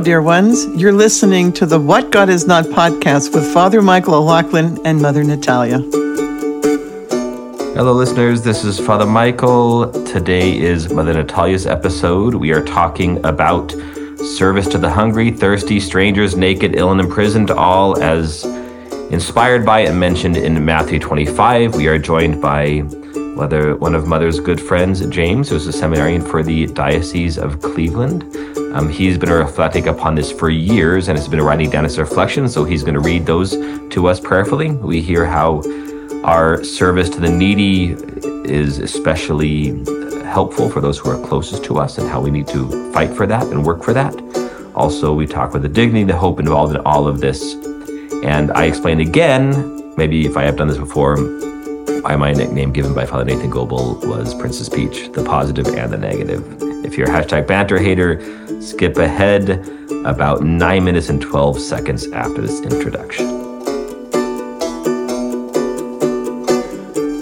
dear ones. You're listening to the What God Is Not podcast with Father Michael O'Loughlin and Mother Natalia. Hello, listeners. This is Father Michael. Today is Mother Natalia's episode. We are talking about service to the hungry, thirsty, strangers, naked, ill, and imprisoned, all as inspired by and mentioned in Matthew 25. We are joined by one of Mother's good friends, James, who's a seminarian for the Diocese of Cleveland. Um, he's been reflecting upon this for years and has been writing down his reflections, so he's going to read those to us prayerfully. We hear how our service to the needy is especially helpful for those who are closest to us and how we need to fight for that and work for that. Also, we talk about the dignity, the hope involved in all of this. And I explain again, maybe if I have done this before, my nickname given by Father Nathan Goebel was Princess Peach, the positive and the negative. If you're a hashtag banter hater, skip ahead about 9 minutes and 12 seconds after this introduction.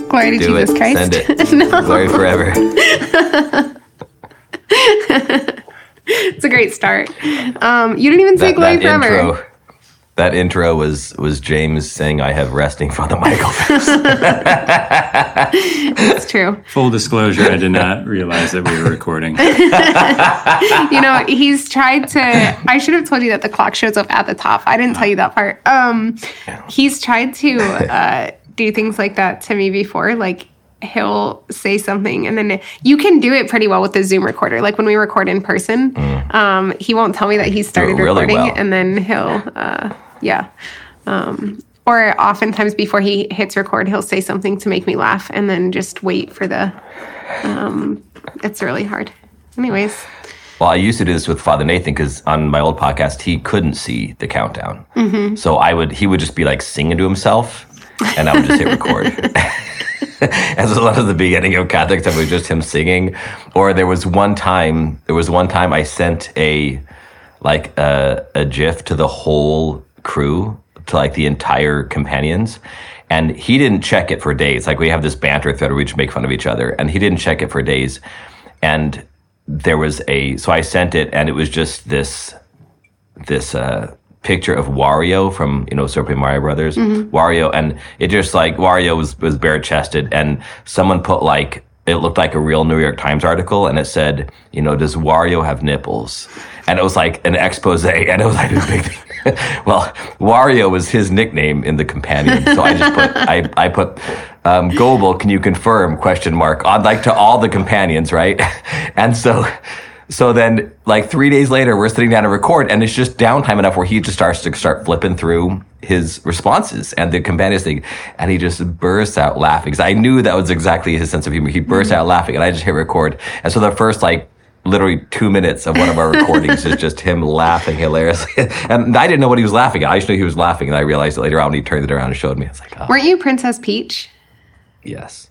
Glory to Do Jesus it. Christ. Send it. no, Glory forever. it's a great start. Um, you didn't even say That, glory that forever. intro. That intro was was James saying, "I have resting Father Michael." It's true. Full disclosure, I did not realize that we were recording. You know, he's tried to. I should have told you that the clock shows up at the top. I didn't tell you that part. Um, he's tried to uh, do things like that to me before. Like he'll say something, and then you can do it pretty well with the Zoom recorder. Like when we record in person, um, he won't tell me that he started Mm. really recording, well. and then he'll, uh, yeah. Um, or oftentimes before he hits record, he'll say something to make me laugh, and then just wait for the. Um, it's really hard. Anyways. Well, I used to do this with Father Nathan because on my old podcast he couldn't see the countdown, Mm-hmm. so I would he would just be like singing to himself, and I would just hit record. As a lot of the beginning of Catholic stuff was just him singing, or there was one time there was one time I sent a like a, a GIF to the whole crew to like the entire companions. And he didn't check it for days. Like we have this banter thread where we just make fun of each other, and he didn't check it for days. And there was a so I sent it, and it was just this this uh, picture of Wario from you know Super Mario Brothers, Wario, and it just like Wario was was bare chested, and someone put like it looked like a real New York Times article, and it said, you know, does Wario have nipples? And it was like an expose, and it was like a big thing. well, Wario was his nickname in the companion, so I just put I I put um, can you confirm? Question mark on like to all the companions, right? and so. So then, like three days later, we're sitting down to record, and it's just downtime enough where he just starts to start flipping through his responses and the companions thing, and he just bursts out laughing. Because I knew that was exactly his sense of humor. He bursts out laughing, and I just hit record. And so the first like literally two minutes of one of our recordings is just him laughing hilariously. and I didn't know what he was laughing at. I just knew he was laughing, and I realized it later on when he turned it around and showed me. I was like, oh, Weren't you Princess Peach? yes.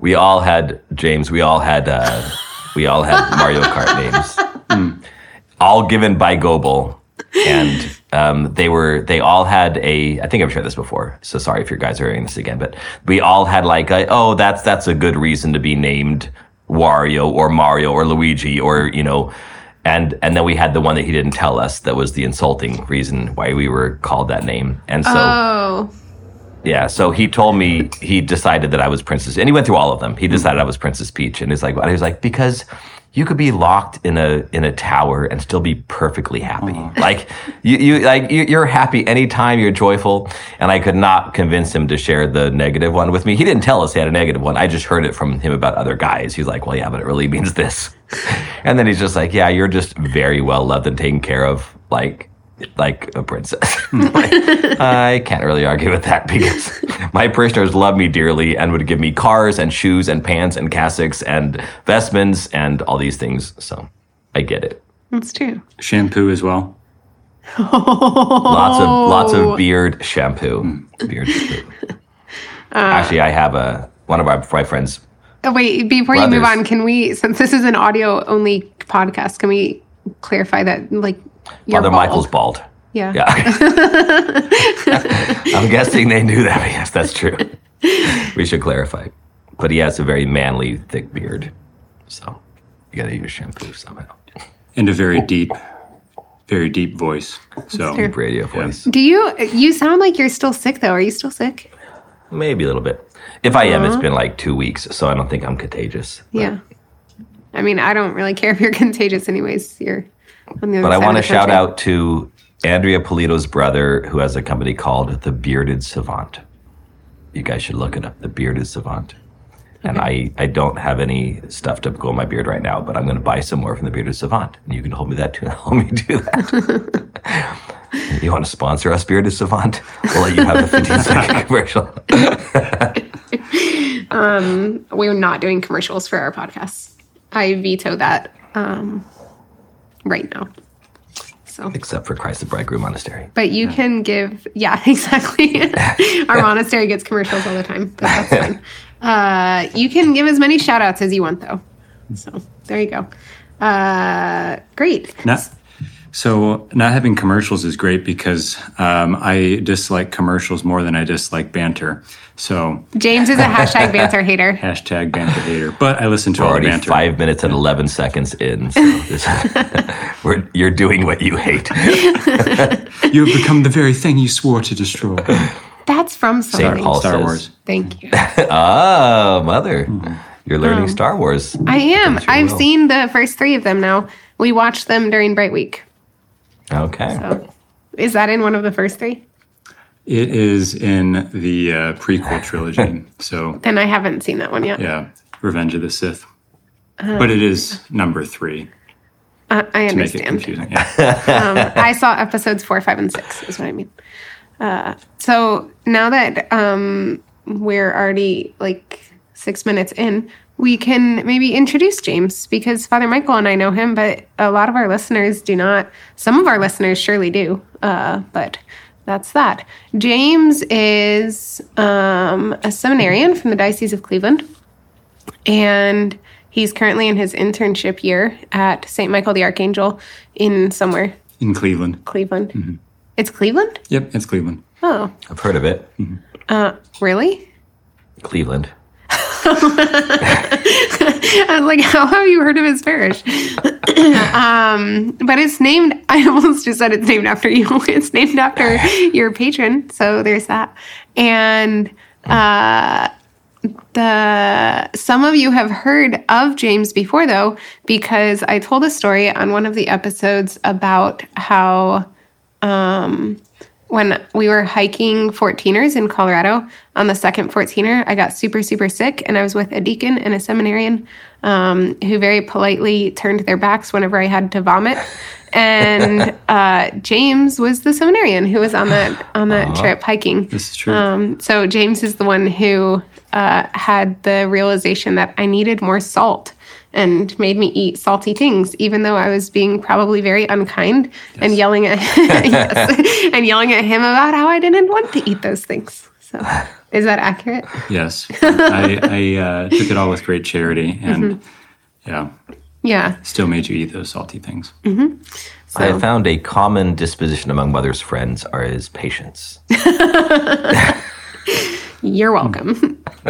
We all had James. We all had. Uh, we all had Mario Kart names, all given by Goebel, and um, they were they all had a. I think I've shared this before, so sorry if you guys are hearing this again. But we all had like, a, oh, that's that's a good reason to be named Wario or Mario or Luigi or you know. And and then we had the one that he didn't tell us that was the insulting reason why we were called that name. And so Oh, yeah, so he told me he decided that I was Princess, and he went through all of them. He decided I was Princess Peach, and he's like, he was like, because you could be locked in a in a tower and still be perfectly happy. Uh-huh. Like you, you like you, you're happy anytime you're joyful. And I could not convince him to share the negative one with me. He didn't tell us he had a negative one. I just heard it from him about other guys. He's like, well, yeah, but it really means this. and then he's just like, yeah, you're just very well loved and taken care of. Like like a princess. Like, I can't really argue with that because my parishioners love me dearly and would give me cars and shoes and pants and cassocks and vestments and all these things. So I get it. that's true. Shampoo as well. Lots of lots of oh. beard shampoo. Hmm. Beard shampoo. Uh, Actually, I have a one of our my friends. Oh, wait, before you move on, can we, since this is an audio only podcast, can we clarify that, like, you're Father bald? Michael's bald. Yeah. Yeah. I'm guessing they knew that. Yes, that's true. We should clarify. But he has a very manly, thick beard. So you got to use shampoo somehow. And a very deep very deep voice. So true. radio voice. Do you? You sound like you're still sick though. Are you still sick? Maybe a little bit. If I am, it's been like two weeks, so I don't think I'm contagious. Yeah. I mean, I don't really care if you're contagious, anyways. You're on the other But I want to shout country. out to Andrea Polito's brother, who has a company called The Bearded Savant. You guys should look it up, The Bearded Savant. And I, I don't have any stuff to go in my beard right now, but I'm going to buy some more from The Bearded Savant. And you can hold me that too. And help me do that. you want to sponsor us, Bearded Savant? We'll let you have a 15 second commercial. We're not doing commercials for our podcasts. I veto that um, right now. So, Except for Christ the Bridegroom Monastery. but you can give, yeah, exactly. our monastery gets commercials all the time, but that's fine. Uh, you can give as many shout outs as you want, though. So, there you go. Uh, great. not so not having commercials is great because um, I dislike commercials more than I dislike banter. So James is a hashtag banter hater. hashtag banter hater. But I listen to all the banter. five minutes and 11 seconds in. So this, we're, you're doing what you hate. You have become the very thing you swore to destroy. That's from St. something. Paul Star says. Wars. Thank you. Oh, mother. Hmm. You're learning oh. Star Wars. I am. Against I've will. seen the first three of them now. We watched them during Bright Week. Okay. So, is that in one of the first three? It is in the uh, prequel trilogy. So Then I haven't seen that one yet. yeah, Revenge of the Sith. But it is number three Uh, I to make it understand. confusing. Yeah. um, I saw episodes four, five, and six. Is what I mean. Uh, so now that um, we're already like six minutes in, we can maybe introduce James because Father Michael and I know him, but a lot of our listeners do not. Some of our listeners surely do, uh, but that's that. James is um, a seminarian from the Diocese of Cleveland, and he's currently in his internship year at St. Michael the Archangel in somewhere In Cleveland. Cleveland. Mm-hmm. It's Cleveland? Yep, it's Cleveland. Oh, I've heard of it. Mm-hmm. Uh, really? Cleveland. I was like, how have you heard of his parish? um, but it's named, I almost just said it's named after you. It's named after your patron. So there's that. And uh, the some of you have heard of James before though, because I told a story on one of the episodes about how um, when we were hiking 14ers in Colorado on the second 14er, I got super, super sick, and I was with a deacon and a seminarian um, who very politely turned their backs whenever I had to vomit. And uh, James was the seminarian who was on that on that trip hiking. This is true. Um, so James is the one who uh, had the realization that I needed more salt and made me eat salty things, even though I was being probably very unkind and yelling at yes, and yelling at him about how I didn't want to eat those things. So is that accurate? yes. I, I uh, took it all with great charity and yeah, Yeah. still made you eat those salty things. I found a common disposition among mother's friends are his patience. You're welcome.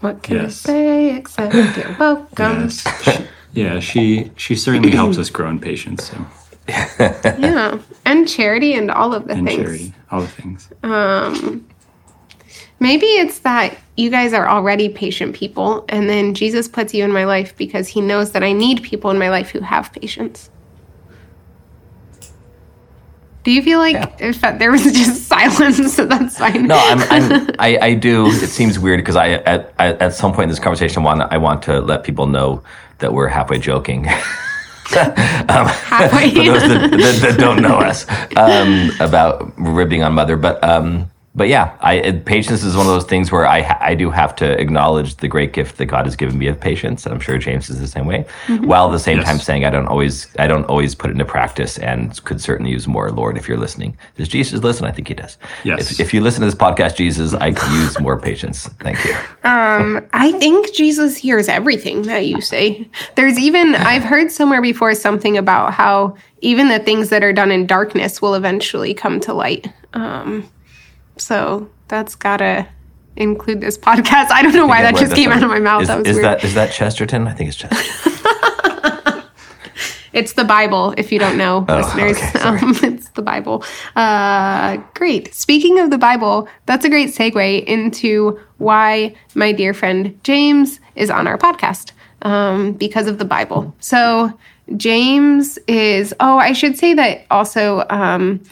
what can Yes. I say except you're welcome? Yes. She- yeah, she she certainly helps us grow in patience so, Yeah. And charity and all of the and things. charity, all the things. Um, Maybe it's that you guys are already patient people, and then Jesus puts you in my life because he knows that I need people in my life who have patience. Do you feel like if there was just silence, so that's fine? No, I'm, I'm I, I do. It seems weird because I at, at at some point in this conversation, want I want to let people know that we're halfway joking. halfway. for those that, that, that don't know us um, about ribbing on mother. But um, but yeah, I patience is one of those things where I I do have to acknowledge the great gift that God has given me of patience, and I'm sure James is the same way. While at the same Yes. time saying I don't always I don't always put it into practice, and could certainly use more. Lord, if you're listening, does Jesus listen? I think he does. Yes. If, if you listen to this podcast, Jesus, I could use more patience. Thank you. I think Jesus hears everything that you say. There's even, I've heard somewhere before something about how even the things that are done in darkness will eventually come to light. Um, so that's gotta include this podcast. I don't know why that just came right. out of my mouth. Is, that was is weird. that is that Chesterton? I think it's Chesterton. It's the Bible, if you don't know, Oh, listeners. okay, um, it's the Bible. Uh, great. Speaking of the Bible, that's a great segue into why my dear friend James is on our podcast um, because of the Bible. So, James is, oh, I should say that also, um,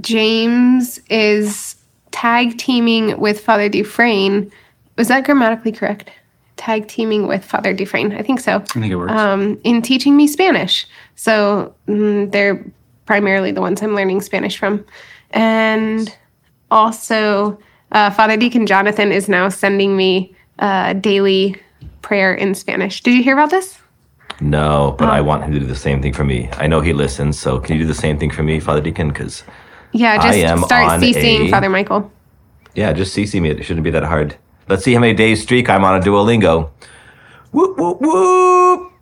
James is tag teaming with Father Dufresne. Was that grammatically correct? Tag teaming with Father Dufresne. I think so. I think it works. Um, in teaching me Spanish. So mm, they're primarily the ones I'm learning Spanish from. And also, uh, Father Deacon Jonathan is now sending me uh, daily prayer in Spanish. Did you hear about this? No, but I Oh. want him to do the same thing for me. I know he listens, so can you do the same thing for me, Father Deacon? Because Yeah, just start CCing a- Father Michael. yeah, just CC me. It shouldn't be that hard. Let's see how many days streak I'm on a Duolingo. Whoop whoop whoop.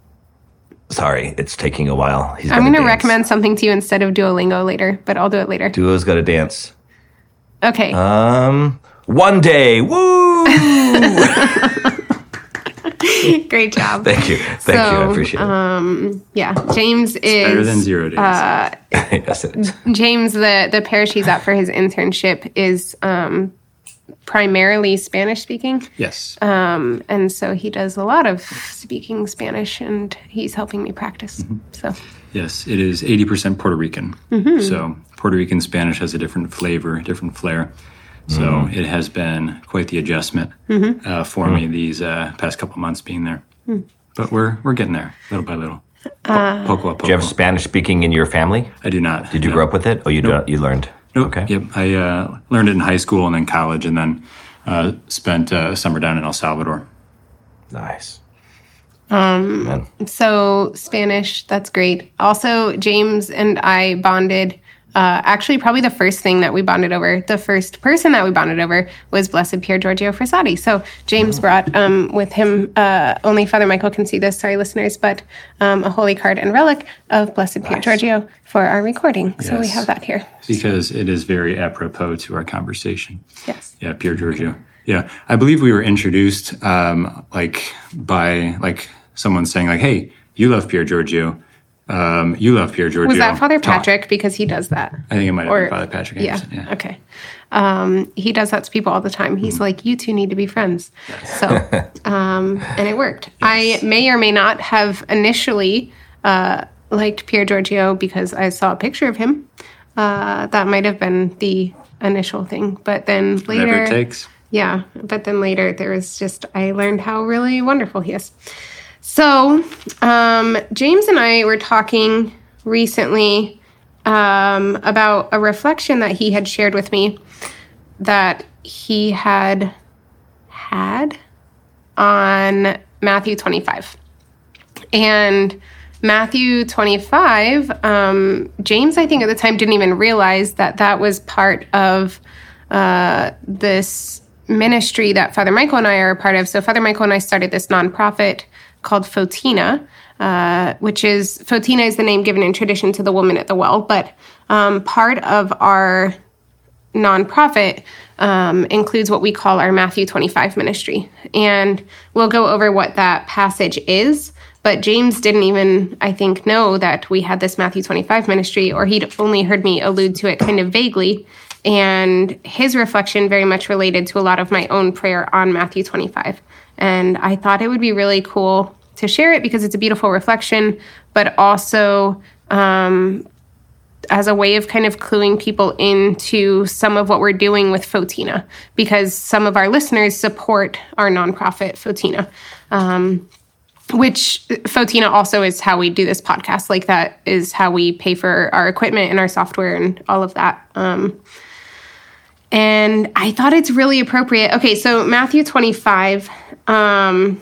Sorry, it's taking a while. He's I'm going to recommend something to you instead of Duolingo later, but I'll do it later. Duo's got to dance. Okay. Um, one day. Woo! Great job. Thank you, thank you. I So, appreciate it. Yeah, James is Better than zero days. yes, it is. James, the the parish he's at for his internship is um, primarily Spanish speaking, yes. um, and so he does a lot of speaking Spanish, and he's helping me practice. Mm-hmm. So Yes, it is 80% Puerto Rican. Mm-hmm. So Puerto Rican Spanish has a different flavor, different flair. So Mm. it has been quite the adjustment Mm-hmm. uh, for me these uh, past couple months being there. Hmm. But we're we're getting there little by little. Po- Uh, poco a poco. Do you have Spanish speaking in your family? I do not. Did you grow up with it? Oh, you do, you learned. Nope. Okay. Yep. I uh, learned it in high school and then college, and then uh, spent uh, summer down in El Salvador. Nice. Um, so Spanish, that's great. Also, James and I bonded. Uh, actually, probably the first thing that we bonded over, the first person that we bonded over was Blessed Pier Giorgio Frassati. So James brought um, with him, uh, only Father Michael can see this, sorry listeners, but um, a holy card and relic of Blessed Pier Giorgio for our recording. So we have that here. because it is very apropos to our conversation. Yes. Yeah, Pier Giorgio. Yeah, I believe we were introduced um, like by like someone saying like, "Hey, you love Pier Giorgio. Um, you love Pier Giorgio." Was that Father Talk." Patrick? Because he does that. I think it might have Or- been Father Patrick. Yeah. Yeah. Okay. Um, he does that to people all the time. He's Mm-hmm. like, you two need to be friends. So, um, and it worked. I may or may not have initially uh, liked Pier Giorgio because I saw a picture of him. Uh, that might have been the initial thing. But then later, Whatever it takes. yeah, but then later there was just I learned how really wonderful he is. So, um, James and I were talking recently um, about a reflection that he had shared with me that he had had on Matthew 25. And Matthew 25, um, James, I think at the time, didn't even realize that that was part of uh, this ministry that Father Michael and I are a part of. So, Father Michael and I started this nonprofit called Fotina, uh, which is Fotina is the name given in tradition to the woman at the well. But um, part of our nonprofit um, includes what we call our Matthew 25 ministry. And we'll go over what that passage is. But James didn't even, I think, know that we had this Matthew 25 ministry, or he'd only heard me allude to it kind of vaguely. And his reflection very much related to a lot of my own prayer on Matthew 25. And I thought it would be really cool to share it because it's a beautiful reflection, but also um, as a way of kind of cluing people into some of what we're doing with Fotina, because some of our listeners support our nonprofit Fotina. Um, which Fotina also is how we do this podcast. Like that is how we pay for our equipment and our software and all of that. Um, and I thought it's really appropriate. Okay, so Matthew 25. Um,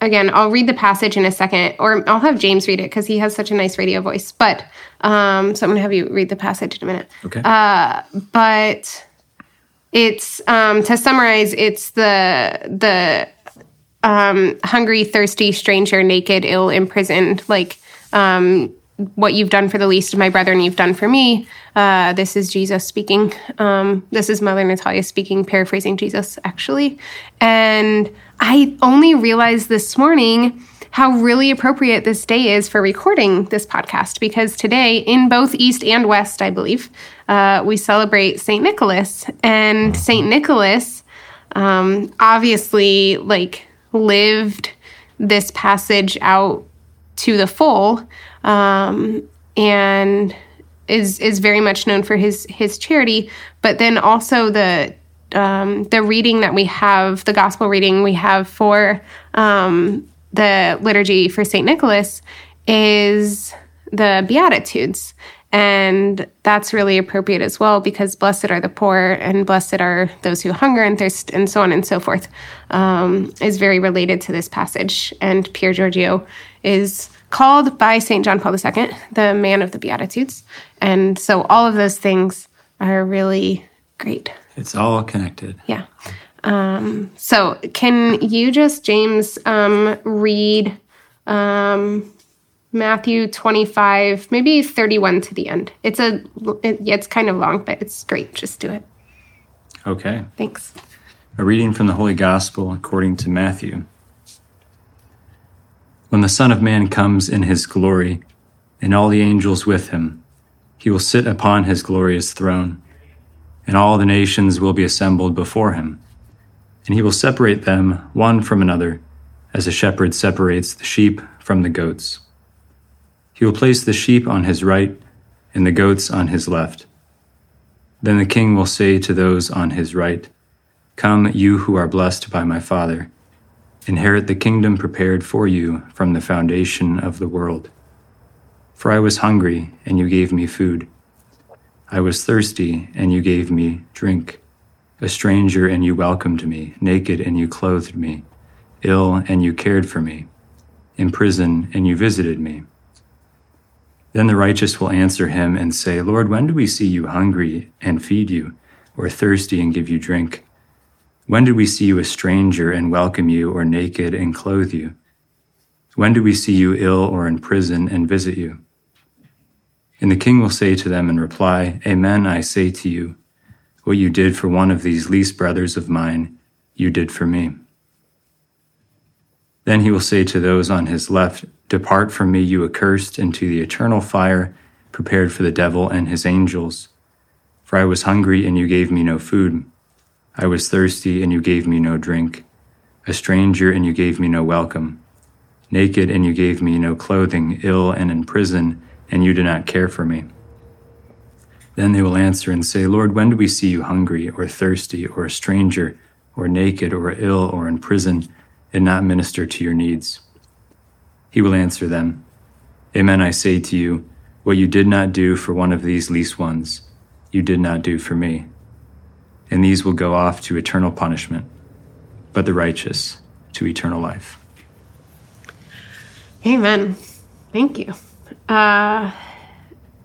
again, I'll read the passage in a second, or I'll have James read it because he has such a nice radio voice. But um, so I'm going to have you read the passage in a minute. Okay. Uh, but it's um, to summarize, it's the the um, hungry, thirsty, stranger, naked, ill, imprisoned, like um, what you've done for the least of my brethren, you've done for me. Uh, this is Jesus speaking. Um, this is Mother Natalia speaking, paraphrasing Jesus, actually. And I only realized this morning how really appropriate this day is for recording this podcast because today, in both East and West, I believe, uh, we celebrate St. Nicholas. And St. Nicholas um, obviously like lived this passage out to the full um, and is is very much known for his his charity but then also the um, the reading that we have the gospel reading we have for um, the liturgy for St. Nicholas is the Beatitudes. And that's really appropriate as well because blessed are the poor and blessed are those who hunger and thirst and so on and so forth um, is very related to this passage. And Pier Giorgio is called by St. John Paul II the man of the Beatitudes. And so all of those things are really great. It's all connected. Yeah. Um, so can you just, James, um, read um, Matthew 25, maybe 31 to the end? It's a, it, it's kind of long, but it's great. Just do it. Okay. Thanks. A reading from the Holy Gospel according to Matthew. When the Son of Man comes in his glory, and all the angels with him, he will sit upon his glorious throne, and all the nations will be assembled before him and he will separate them one from another, as a shepherd separates the sheep from the goats. He will place the sheep on his right and the goats on his left. Then the king will say to those on his right, Come, you who are blessed by my Father, inherit the kingdom prepared for you from the foundation of the world. For I was hungry, and you gave me food. I was thirsty, and you gave me drink a stranger and you welcomed me, naked and you clothed me, ill and you cared for me, in prison and you visited me. Then the righteous will answer him and say, Lord, when do we see you hungry and feed you, or thirsty and give you drink? When did we see you a stranger and welcome you, or naked and clothe you? When do we see you ill or in prison and visit you? And the king will say to them in reply, Amen, I say to you, what you did for one of these least brothers of mine, you did for me. Then he will say to those on his left, Depart from me, you accursed, into the eternal fire prepared for the devil and his angels. For I was hungry, and you gave me no food. I was thirsty, and you gave me no drink. A stranger, and you gave me no welcome. Naked, and you gave me no clothing. Ill and in prison, and you do not care for me. Then they will answer and say, Lord, when do we see you hungry or thirsty or a stranger or naked or ill or in prison and not minister to your needs? He will answer them, Amen, I say to you, what you did not do for one of these least ones, you did not do for me. And these will go off to eternal punishment, but the righteous to eternal life. Amen. Thank you. Uh,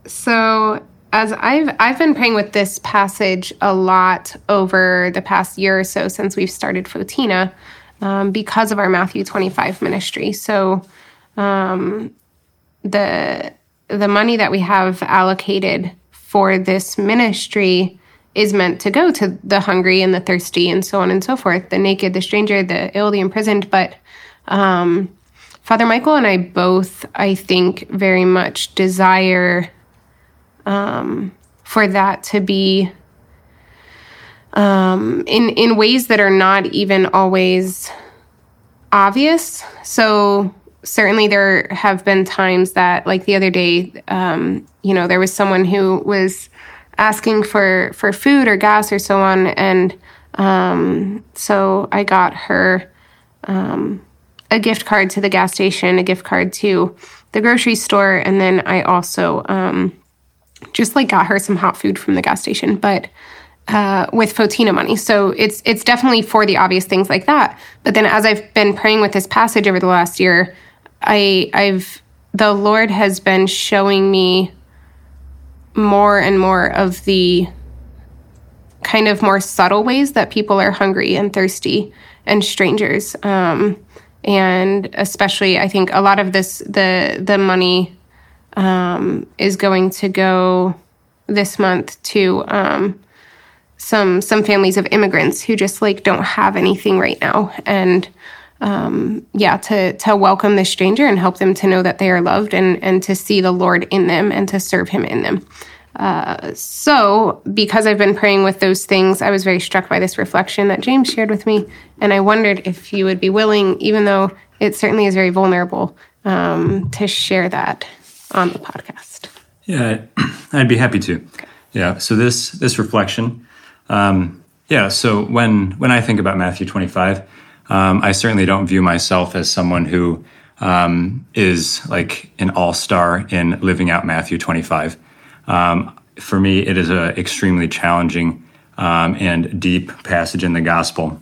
so as I've I've been praying with this passage a lot over the past year or so since we've started Fotina, um, because of our Matthew 25 ministry. So, um, the the money that we have allocated for this ministry is meant to go to the hungry and the thirsty and so on and so forth, the naked, the stranger, the ill, the imprisoned. But um, Father Michael and I both, I think, very much desire um, for that to be um, in in ways that are not even always obvious. So certainly there have been times that, like the other day, um, you know, there was someone who was asking for for food or gas or so on, and um, so I got her um, a gift card to the gas station, a gift card to the grocery store, and then I also um, just like got her some hot food from the gas station, but uh, with Fotina money. So it's it's definitely for the obvious things like that. But then as I've been praying with this passage over the last year, I I've the Lord has been showing me more and more of the kind of more subtle ways that people are hungry and thirsty and strangers. Um, and especially, I think a lot of this the the money um, is going to go this month to um, some some families of immigrants who just like don't have anything right now, and um, yeah, to to welcome the stranger and help them to know that they are loved and and to see the Lord in them and to serve Him in them. Uh, so, because I've been praying with those things, I was very struck by this reflection that James shared with me, and I wondered if you would be willing, even though it certainly is very vulnerable, um, to share that on the podcast. Yeah, I'd be happy to. Okay. Yeah. So this this reflection, um, yeah. So when when I think about Matthew twenty five. Um, I certainly don't view myself as someone who um, is like an all star in living out Matthew 25. Um, for me, it is an extremely challenging um, and deep passage in the gospel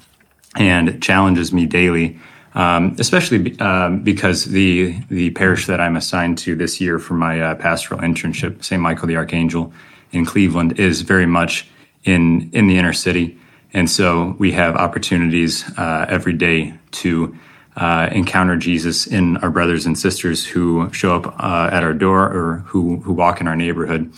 and challenges me daily. Um, especially um, because the the parish that I'm assigned to this year for my uh, pastoral internship, St. Michael the Archangel in Cleveland, is very much in in the inner city. And so we have opportunities uh, every day to uh, encounter Jesus in our brothers and sisters who show up uh, at our door or who, who walk in our neighborhood.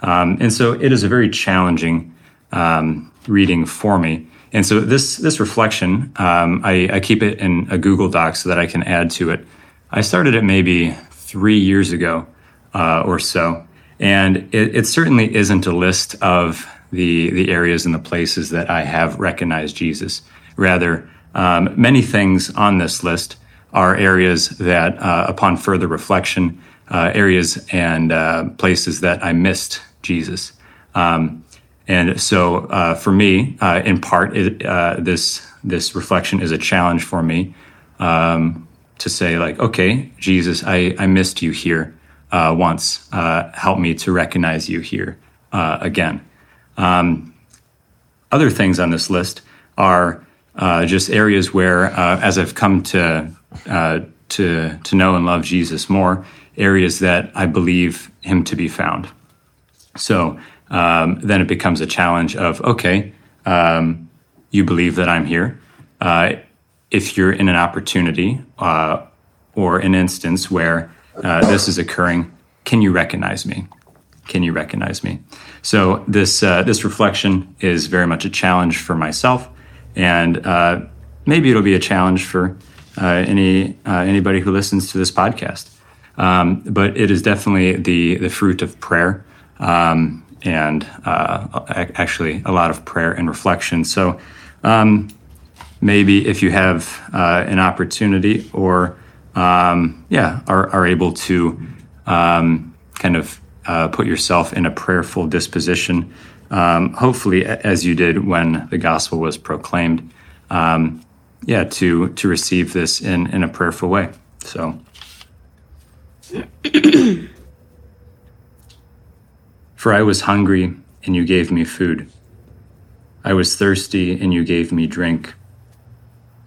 Um, and so it is a very challenging um, reading for me. And so this this reflection, um, I, I, keep it in a Google Doc so that I can add to it. I started it maybe three years ago uh, or so, and it, it certainly isn't a list of the the areas and the places that I have recognized Jesus. Rather, um, many things on this list are areas that, uh, upon further reflection, uh, areas and uh, places that I missed Jesus. Um, and so, uh, for me, uh, in part, it, uh, this this reflection is a challenge for me um, to say, like, okay, Jesus, I, I missed you here once. help me to recognize you here again. Um, other things on this list are uh, just areas where, uh, as I've come to uh, to to know and love Jesus more, areas that I believe Him to be found. So um, then it becomes a challenge of okay, um, you believe that I'm here. Uh, if you're in an opportunity uh, or an instance where this is occurring, can you recognize me? Can you recognize me? So this uh, this reflection is very much a challenge for myself, and uh, maybe it'll be a challenge for uh, any uh, anybody who listens to this podcast. Um, but it is definitely the the fruit of prayer, um, and uh, actually a lot of prayer and reflection. So um, maybe if you have uh, an opportunity or um, yeah are, are able to um, kind of put yourself in a prayerful disposition, um, hopefully, as you did when the gospel was proclaimed. Um, yeah, to to receive this in in a prayerful way. So. For I was hungry, and you gave me food. I was thirsty, and you gave me drink.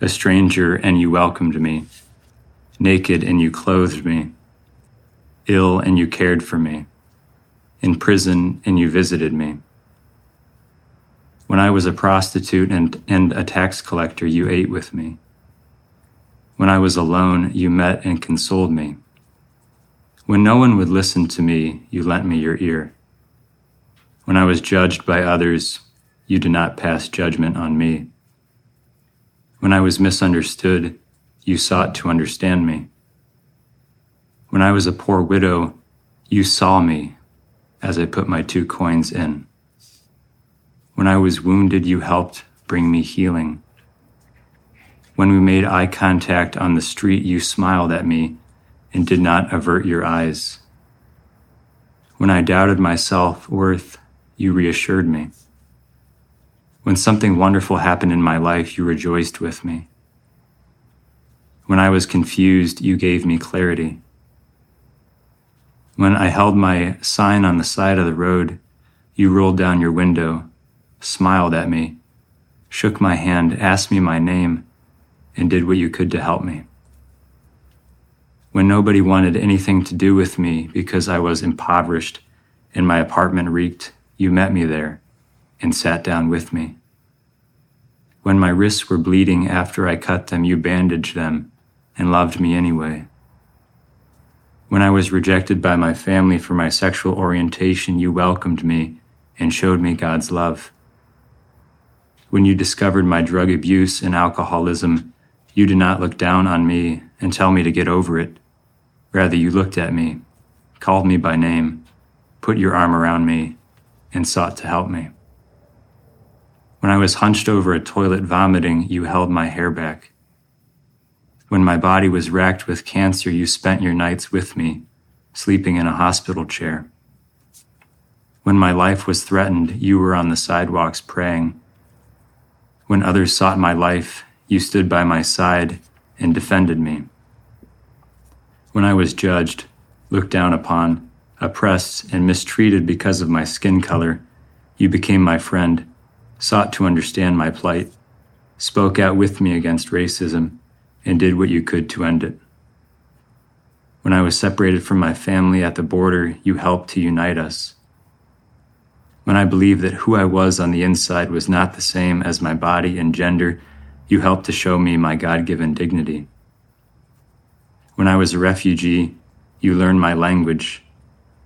A stranger, and you welcomed me. Naked, and you clothed me. Ill, and you cared for me in prison and you visited me. When I was a prostitute and, and a tax collector, you ate with me. When I was alone, you met and consoled me. When no one would listen to me, you lent me your ear. When I was judged by others, you did not pass judgment on me. When I was misunderstood, you sought to understand me. When I was a poor widow, you saw me as I put my two coins in. When I was wounded, you helped bring me healing. When we made eye contact on the street, you smiled at me and did not avert your eyes. When I doubted my self worth, you reassured me. When something wonderful happened in my life, you rejoiced with me. When I was confused, you gave me clarity. When I held my sign on the side of the road, you rolled down your window, smiled at me, shook my hand, asked me my name, and did what you could to help me. When nobody wanted anything to do with me because I was impoverished and my apartment reeked, you met me there and sat down with me. When my wrists were bleeding after I cut them, you bandaged them and loved me anyway. When I was rejected by my family for my sexual orientation, you welcomed me and showed me God's love. When you discovered my drug abuse and alcoholism, You did not look down on me and tell me to get over it. Rather, you looked at me, called me by name, put your arm around me, and sought to help me. When I was hunched over a toilet vomiting, you held my hair back. When my body was racked with cancer, you spent your nights with me, sleeping in a hospital chair. When my life was threatened, you were on the sidewalks praying. When others sought my life, you stood by my side and defended me. When I was judged, looked down upon, oppressed, and mistreated because of my skin color, you became my friend, sought to understand my plight, spoke out with me against racism, and did what you could to end it. When I was separated from my family at the border, you helped to unite us. When I believed that who I was on the inside was not the same as my body and gender, you helped to show me my God given dignity. When I was a refugee, you learned my language,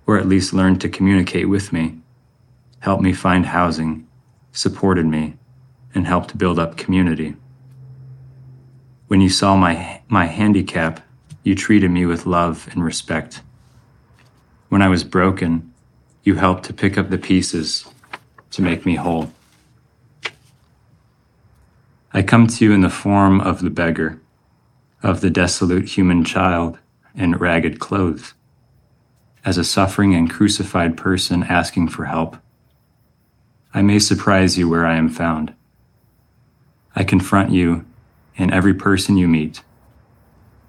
or at least learned to communicate with me, helped me find housing, supported me, and helped build up community. When you saw my, my handicap, you treated me with love and respect. When I was broken, you helped to pick up the pieces to make me whole. I come to you in the form of the beggar, of the desolate human child in ragged clothes, as a suffering and crucified person asking for help. I may surprise you where I am found. I confront you in every person you meet.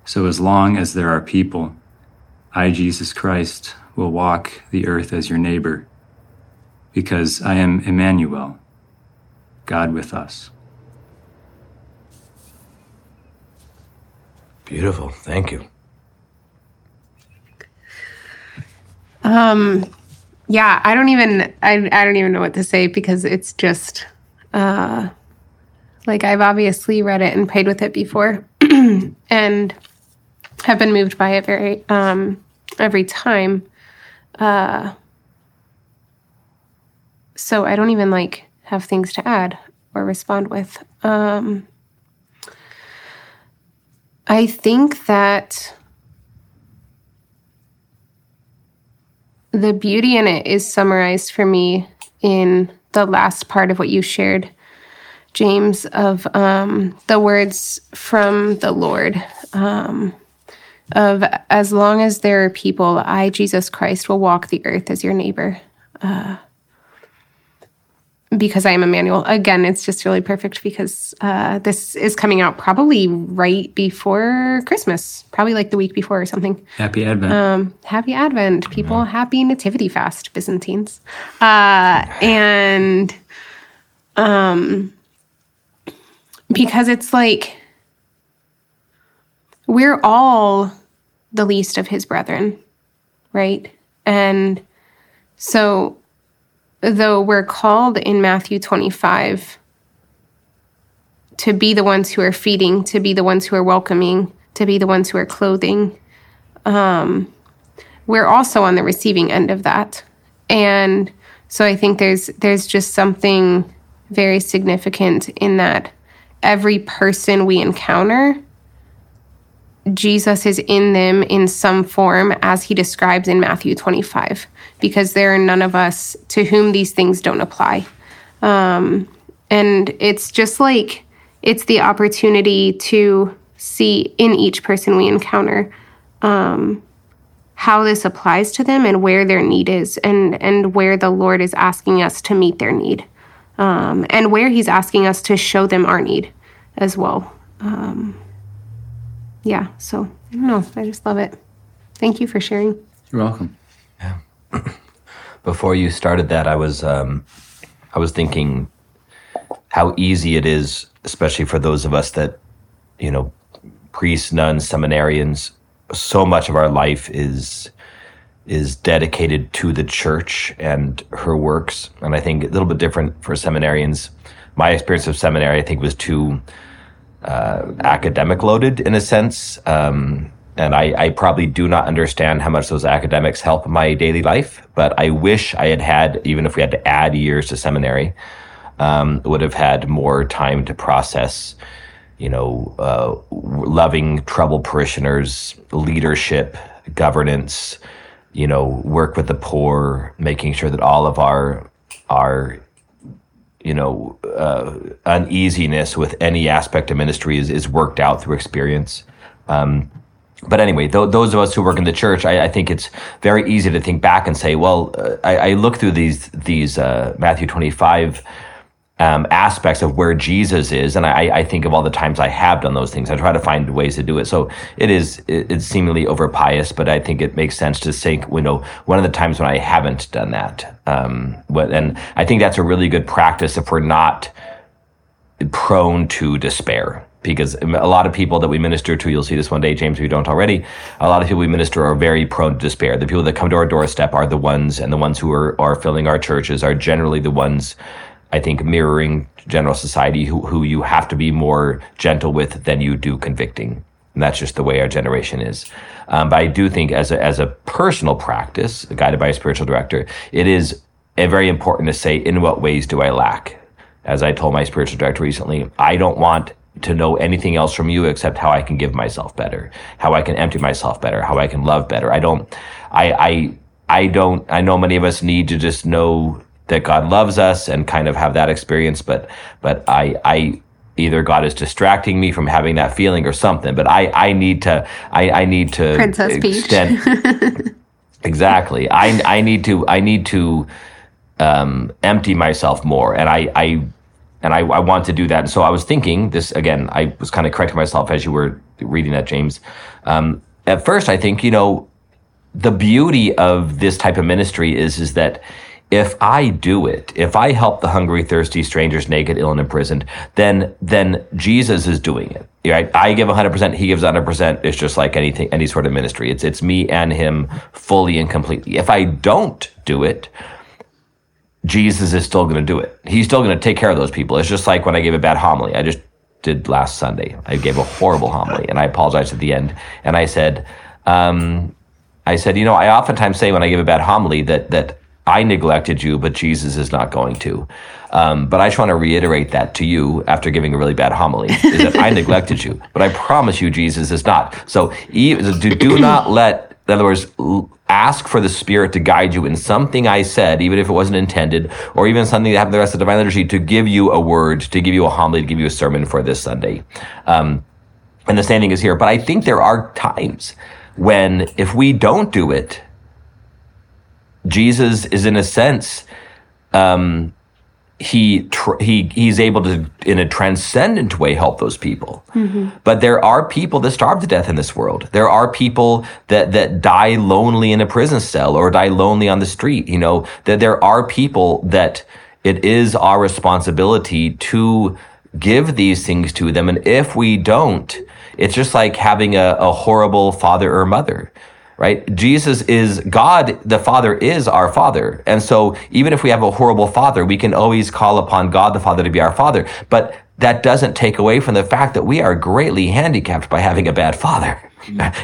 So as long as there are people, I, Jesus Christ, will walk the earth as your neighbor, because I am Emmanuel, God with us. Beautiful. Thank you. Um, yeah, I don't even I I don't even know what to say because it's just uh like I've obviously read it and prayed with it before and have been moved by it very um every time. Uh so I don't even like have things to add or respond with. Um I think that the beauty in it is summarized for me in the last part of what you shared, James, of um, the words from the Lord. Um, of as long as there are people, I, Jesus Christ, will walk the earth as your neighbor. Uh, because I am Emmanuel. Again, it's just really perfect because uh, this is coming out probably right before Christmas, probably like the week before or something. Happy Advent. Um, happy Advent, people. Happy Nativity Fast, Byzantines. Uh, and um, because it's like we're all the least of his brethren, right? And so though we're called in Matthew 25 to be the ones who are feeding, to be the ones who are welcoming, to be the ones who are clothing, um, we're also on the receiving end of that. And so I think there's there's just something very significant in that every person we encounter Jesus is in them in some form as he describes in Matthew 25 because there are none of us to whom these things don't apply. Um, and it's just like it's the opportunity to see in each person we encounter um, how this applies to them and where their need is and and where the Lord is asking us to meet their need um, and where He's asking us to show them our need as well. Um, yeah, so I don't know. I just love it. Thank you for sharing. You're welcome. Yeah. Before you started that, I was um, I was thinking how easy it is, especially for those of us that you know, priests, nuns, seminarians. So much of our life is is dedicated to the church and her works, and I think a little bit different for seminarians. My experience of seminary, I think, was too uh, academic loaded in a sense. Um, and I, I, probably do not understand how much those academics help my daily life, but I wish I had had, even if we had to add years to seminary, um, would have had more time to process you know, uh, loving troubled parishioners, leadership, governance, you know, work with the poor, making sure that all of our our you know uh, uneasiness with any aspect of ministry is, is worked out through experience. Um, but anyway, th- those of us who work in the church, I, I, think it's very easy to think back and say, well, uh, I, I, look through these these uh, Matthew twenty five um, aspects of where Jesus is, and I, I, think of all the times I have done those things. I try to find ways to do it. So it is it's seemingly over pious, but I think it makes sense to say, you know, one of the times when I haven't done that, um, and I think that's a really good practice if we're not prone to despair. Because a lot of people that we minister to, you'll see this one day, James, if you don't already, a lot of people we minister are very prone to despair. The people that come to our doorstep are the ones, and the ones who are, are filling our churches are generally the ones I think mirroring general society who, who you have to be more gentle with than you do convicting. And that's just the way our generation is. Um, but I do think as a, as a personal practice, guided by a spiritual director, it is very important to say, in what ways do I lack? As I told my spiritual director recently, I don't want to know anything else from you except how I can give myself better, how I can empty myself better, how I can love better. I don't, I, I, I don't, I know many of us need to just know that God loves us and kind of have that experience. But but I I either God is distracting me from having that feeling or something. But I I need to I I need to Princess extend, Peach. exactly. I I need to I need to um, empty myself more, and I I and I, I want to do that. And so I was thinking this again. I was kind of correcting myself as you were reading that, James. Um, at first, I think you know the beauty of this type of ministry is is that if I do it, if I help the hungry, thirsty, strangers, naked, ill, and imprisoned, then then Jesus is doing it. Right? I give 100%, he gives 100%. It's just like anything, any sort of ministry. It's it's me and him fully and completely. If I don't do it, Jesus is still going to do it. He's still going to take care of those people. It's just like when I gave a bad homily. I just did last Sunday. I gave a horrible homily, and I apologized at the end. And I said, um, I said, you know, I oftentimes say when I give a bad homily that that I neglected you, but Jesus is not going to. Um, but I just want to reiterate that to you after giving a really bad homily is that I neglected you, but I promise you, Jesus is not. So do, do not let, in other words, ask for the Spirit to guide you in something I said, even if it wasn't intended, or even something that happened the rest of the divine liturgy to give you a word, to give you a homily, to give you a sermon for this Sunday. Um, and the same thing is here. But I think there are times when if we don't do it, Jesus is in a sense, um, he tr- he he's able to in a transcendent way help those people. Mm-hmm. but there are people that starve to death in this world. There are people that that die lonely in a prison cell or die lonely on the street you know? That there are people that it is our responsibility to give these things to them. And if we don't it's just like having a, a horrible father or mother right? Jesus is God, the Father is our Father. And so even if we have a horrible Father, we can always call upon God the Father to be our Father. But that doesn't take away from the fact that we are greatly handicapped by having a bad Father.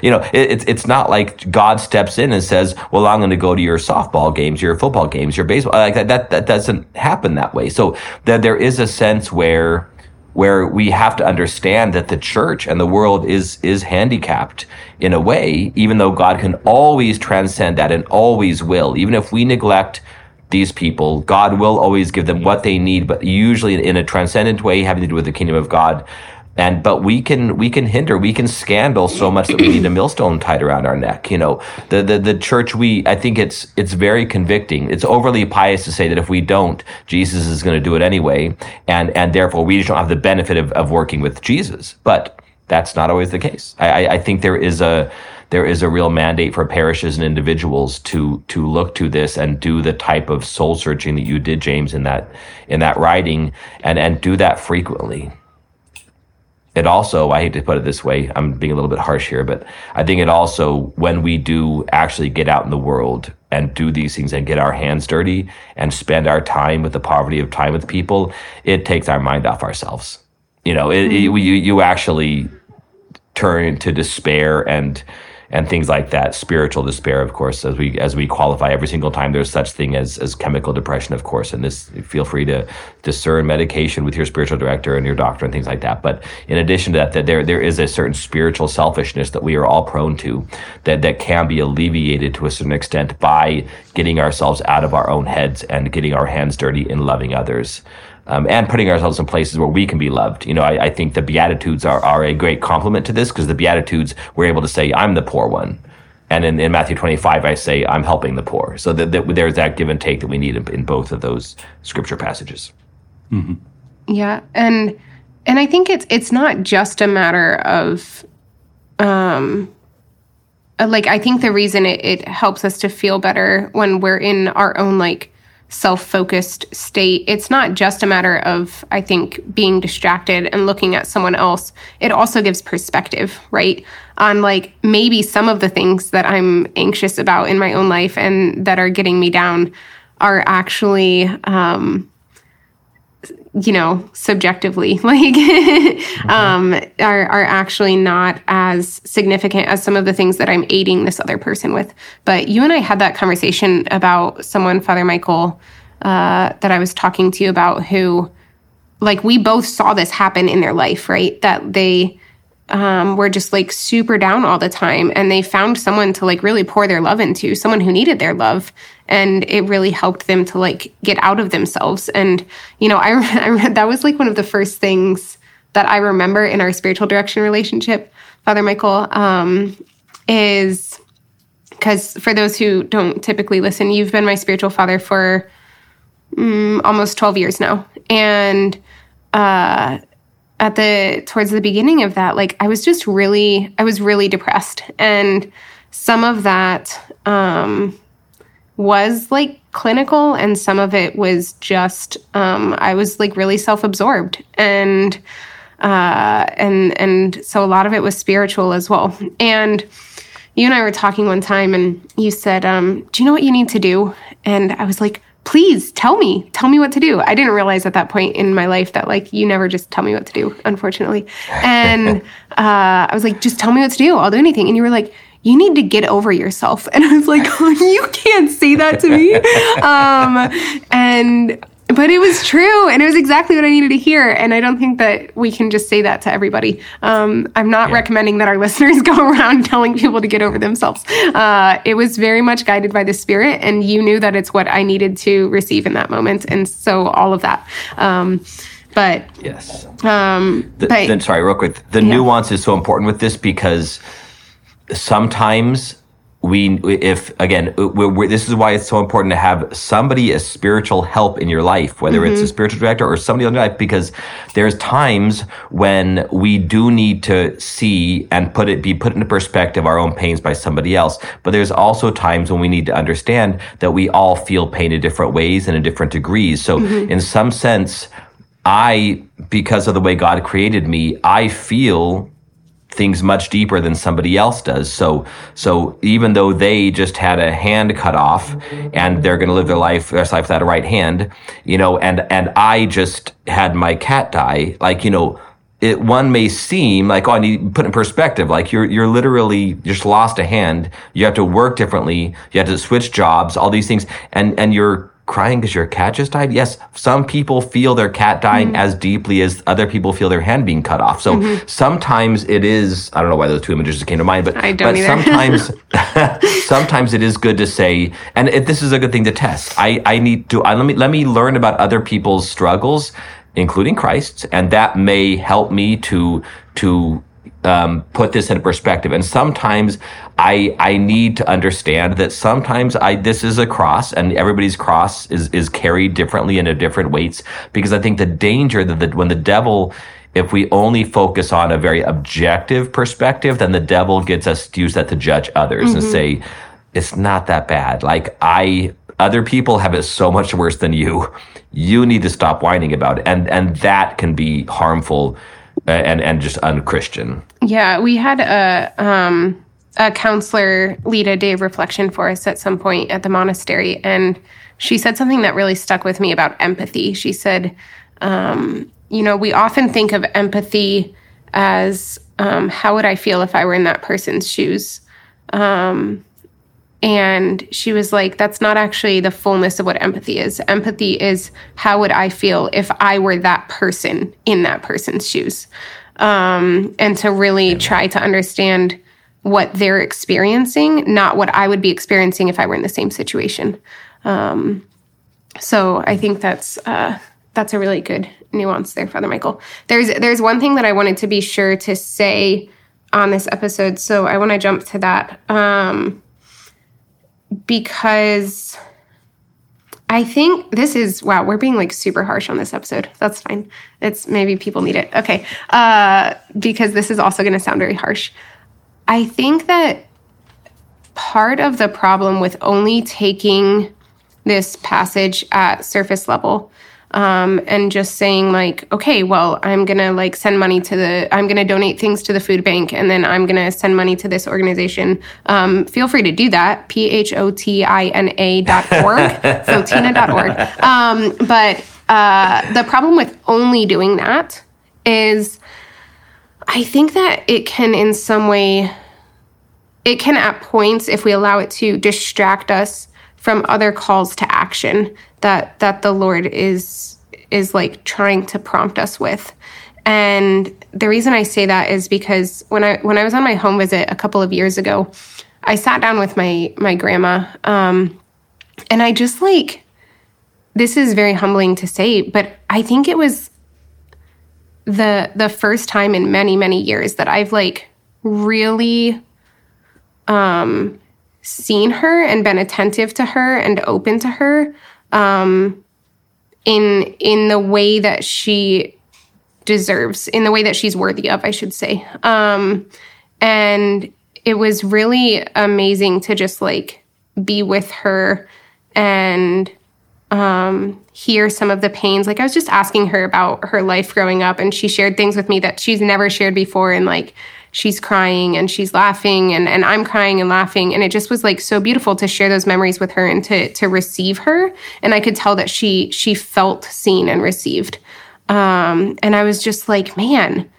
You know, it, it's it's not like God steps in and says, "Well, I'm going to go to your softball games, your football games, your baseball." Like that, that, that doesn't happen that way. So that there is a sense where where we have to understand that the church and the world is is handicapped in a way, even though God can always transcend that and always will. Even if we neglect these people, God will always give them what they need, but usually in a transcendent way, having to do with the kingdom of God. And but we can we can hinder we can scandal so much that we need a millstone tied around our neck you know. The the, the church we i think it's it's very convicting. It's overly pious to say that if we don't jesus is going to do it anyway and and therefore we just don't have the benefit of, of working with jesus. But that's not always the case. I i think there is a there is a real mandate for parishes and individuals to to look to this and do the type of soul searching that you did james in that in that writing and and do that frequently it also, I hate to put it this way, I'm being a little bit harsh here, but I think it also, when we do actually get out in the world and do these things and get our hands dirty and spend our time with the poverty of time with people, it takes our mind off ourselves. You know, it, it, mm-hmm. you, you actually turn to despair and, and things like that. Spiritual despair, of course, as we as we qualify every single time there's such thing as as chemical depression, of course. And this, feel free to discern medication with your spiritual director and your doctor and things like that. But in addition to that, that there there is a certain spiritual selfishness that we are all prone to, that that can be alleviated to a certain extent by getting ourselves out of our own heads and getting our hands dirty in loving others um, and putting ourselves in places where we can be loved. You know, I, I think the Beatitudes are, are a great complement to this because the Beatitudes, we're able to say, I'm the poor one. And in, in Matthew 25, I say, I'm helping the poor. So that, that there's that give and take that we need in, in both of those scripture passages. Mm-hmm. Yeah. And, and I think it's, it's not just a matter of, um, like, I think the reason it, it helps us to feel better when we're in our own, like, self focused state. It's not just a matter of, I think, being distracted and looking at someone else. It also gives perspective, right? On like maybe some of the things that I'm anxious about in my own life and that are getting me down are actually, um, you know, subjectively, like, um, are, are actually not as significant as some of the things that I'm aiding this other person with. But you and I had that conversation about someone, Father Michael, uh, that I was talking to you about, who, like, we both saw this happen in their life, right? That they, um, were just like super down all the time and they found someone to like really pour their love into someone who needed their love and it really helped them to like get out of themselves. And you know i, I that was like one of the first things that i remember in our spiritual direction relationship father michael um, is because for those who don't typically listen you've been my spiritual father for um, almost 12 years now. And uh at the towards the beginning of that like i was just really i was really depressed. And some of that um was like clinical and some of it was just um i was like really self-absorbed. And uh and and so a lot of it was spiritual as well. And you and i were talking one time and you said um do you know what you need to do? And i was like please tell me, tell me what to do. I didn't realize at that point in my life that like you never just tell me what to do, unfortunately. And uh, I was like, just tell me what to do. I'll do anything. And you were like, you need to get over yourself. And I was like, oh, you can't say that to me. Um, and but it was true and it was exactly what i needed to hear and i don't think that we can just say that to everybody. Um, i'm not yeah. recommending that our listeners go around telling people to get over themselves. Uh, it was very much guided by the spirit and you knew that it's what i needed to receive in that moment and so all of that. Um, but yes. um, the, but, then sorry real quick. The yeah. nuance is so important with this because sometimes we if again we're, we're, this is why it's so important to have somebody a spiritual help in your life whether mm-hmm. it's a mm-hmm. spiritual director or somebody in your life because there's times when we do need to see and put it be put into perspective our own pains by somebody else but there's also times when we need to understand that we all feel pain in different ways and in different degrees so mm-hmm. in some sense i because of the way god created me i feel things much deeper than somebody else does. So, so even though they just had a hand cut off and they're going to live their life, their life without a right hand, you know, and, and I just had my cat die, like, you know, it, one may seem like, oh, I need put in perspective. Like you're, you're literally just lost a hand. You have to work differently. You have to switch jobs, all these things. And, and you're crying because your cat just died? Yes, some people feel their cat dying mm-hmm. as deeply as other people feel their hand being cut off. So mm-hmm. sometimes it is, I don't know why those two images came to mind, but, I don't but sometimes, sometimes it is good to say, and it, this is a good thing to test. I, I need to, I, let me, let me learn about other people's struggles, including Christ's, and that may help me to, to um, put this in perspective. And sometimes I I need to understand that sometimes I this is a cross, and everybody's cross is is carried differently in a different weights. Because I think the danger that the, when the devil if we only focus on a very objective perspective, then the devil gets us to use that to judge others mm-hmm. and say, it's not that bad. Like I, other people have it so much worse than you. You need to stop whining about it. And, and that can be harmful and and just unchristian. Yeah, we had a um, a counselor lead a day of reflection for us at some point at the monastery, and she said something that really stuck with me about empathy. She said, um, "You know, we often think of empathy as um, how would I feel if I were in that person's shoes." Um, and she was like, that's not actually the fullness of what empathy is. Empathy is how would I feel if I were that person in that person's shoes? Um, and to really try to understand what they're experiencing, not what I would be experiencing if I were in the same situation. Um, so I think that's uh, that's a really good nuance there, Father Michael. There's there's one thing that I wanted to be sure to say on this episode, so I want to jump to that um, because I think this is wow. We're being like super harsh on this episode. That's fine. It's maybe people need it. Okay, uh, because this is also going to sound very harsh. I think that part of the problem with only taking this passage at surface level um, and just saying like okay well i'm gonna like send money to the i'm gonna donate things to the food bank and then i'm gonna send money to this organization. Um, feel free to do that. P-h-o-t-i-n-a dot org. Photina dot org. Um, but uh, the problem with only doing that is I think that it can, in some way, it can at points, if we allow it to, distract us from other calls to action that that the Lord is is like trying to prompt us with. And the reason I say that is because when I when I was on my home visit a couple of years ago, I sat down with my my grandma, um, and I just like this is very humbling to say, but I think it was the the first time in many many years that I've like really um seen her and been attentive to her and open to her um in in the way that she deserves in the way that she's worthy of I should say um and it was really amazing to just like be with her and um, hear some of the pains. Like I was just asking her about her life growing up, and she shared things with me that she's never shared before. And like she's crying and she's laughing, and and I'm crying and laughing, and it just was like so beautiful to share those memories with her and to to receive her. And I could tell that she she felt seen and received. Um, and I was just like, man,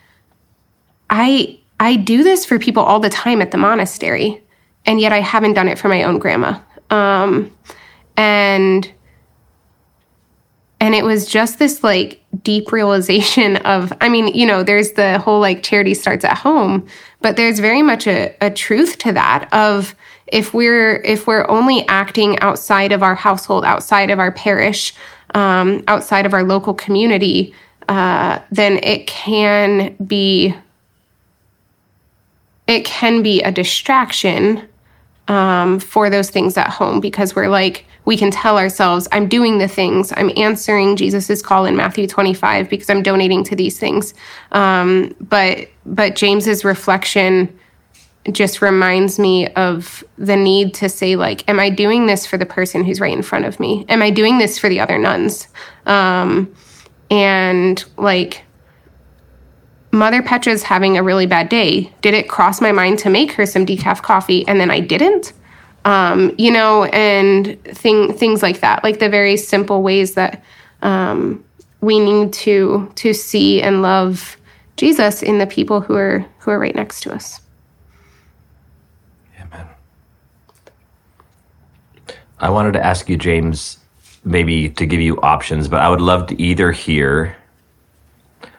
I I do this for people all the time at the monastery, and yet I haven't done it for my own grandma. Um, and and it was just this like deep realization of i mean you know there's the whole like charity starts at home but there's very much a, a truth to that of if we're if we're only acting outside of our household outside of our parish um, outside of our local community uh, then it can be it can be a distraction um, for those things at home because we're like we can tell ourselves, I'm doing the things, I'm answering Jesus's call in Matthew 25 because I'm donating to these things. Um, but but James's reflection just reminds me of the need to say like am i doing this for the person who's right in front of me? Am i doing this for the other nuns? Um, and like mother petra's having a really bad day. Did it cross my mind to make her some decaf coffee and then i didn't um, you know, and thing, things like that, like the very simple ways that um, we need to to see and love Jesus in the people who are who are right next to us. Amen. I wanted to ask you, James, maybe to give you options, but I would love to either hear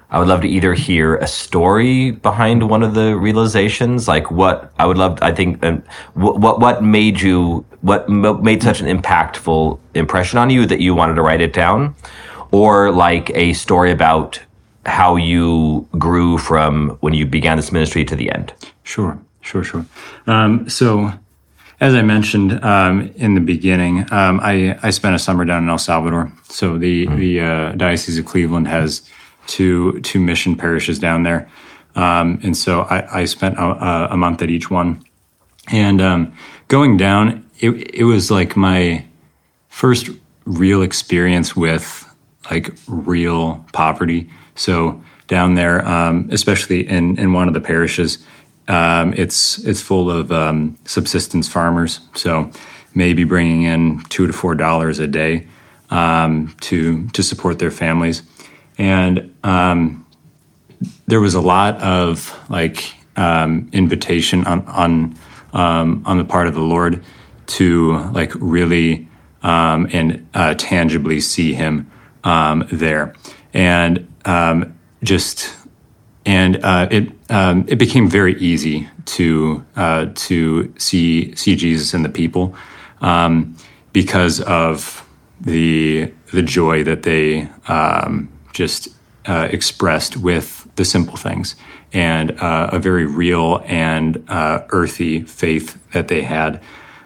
I would love to either hear a story behind one of the realizations, like what I would love. I think um, what what what made you what made such an impactful impression on you that you wanted to write it down, or like a story about how you grew from when you began this ministry to the end. Sure, sure, sure. Um, so. As I mentioned um, in the beginning, um, I, I spent a summer down in El Salvador. So the mm-hmm. the uh, Diocese of Cleveland has two two mission parishes down there, um, and so I, I spent a, a, month at each one. And um, going down, it it was like my first real experience with like real poverty. So down there, um, especially in in one of the parishes, um, it's it's full of um, subsistence farmers. So maybe bringing in two to four dollars a day um, to to support their families and um, there was a lot of like um, invitation on, on um, on the part of the Lord to like really um, and uh, tangibly see Him um, there, and um, just and uh, it it became very easy to uh, to see see Jesus in the people because of the the joy that they um, just uh, expressed with the simple things and uh, a very real and uh, earthy faith that they had.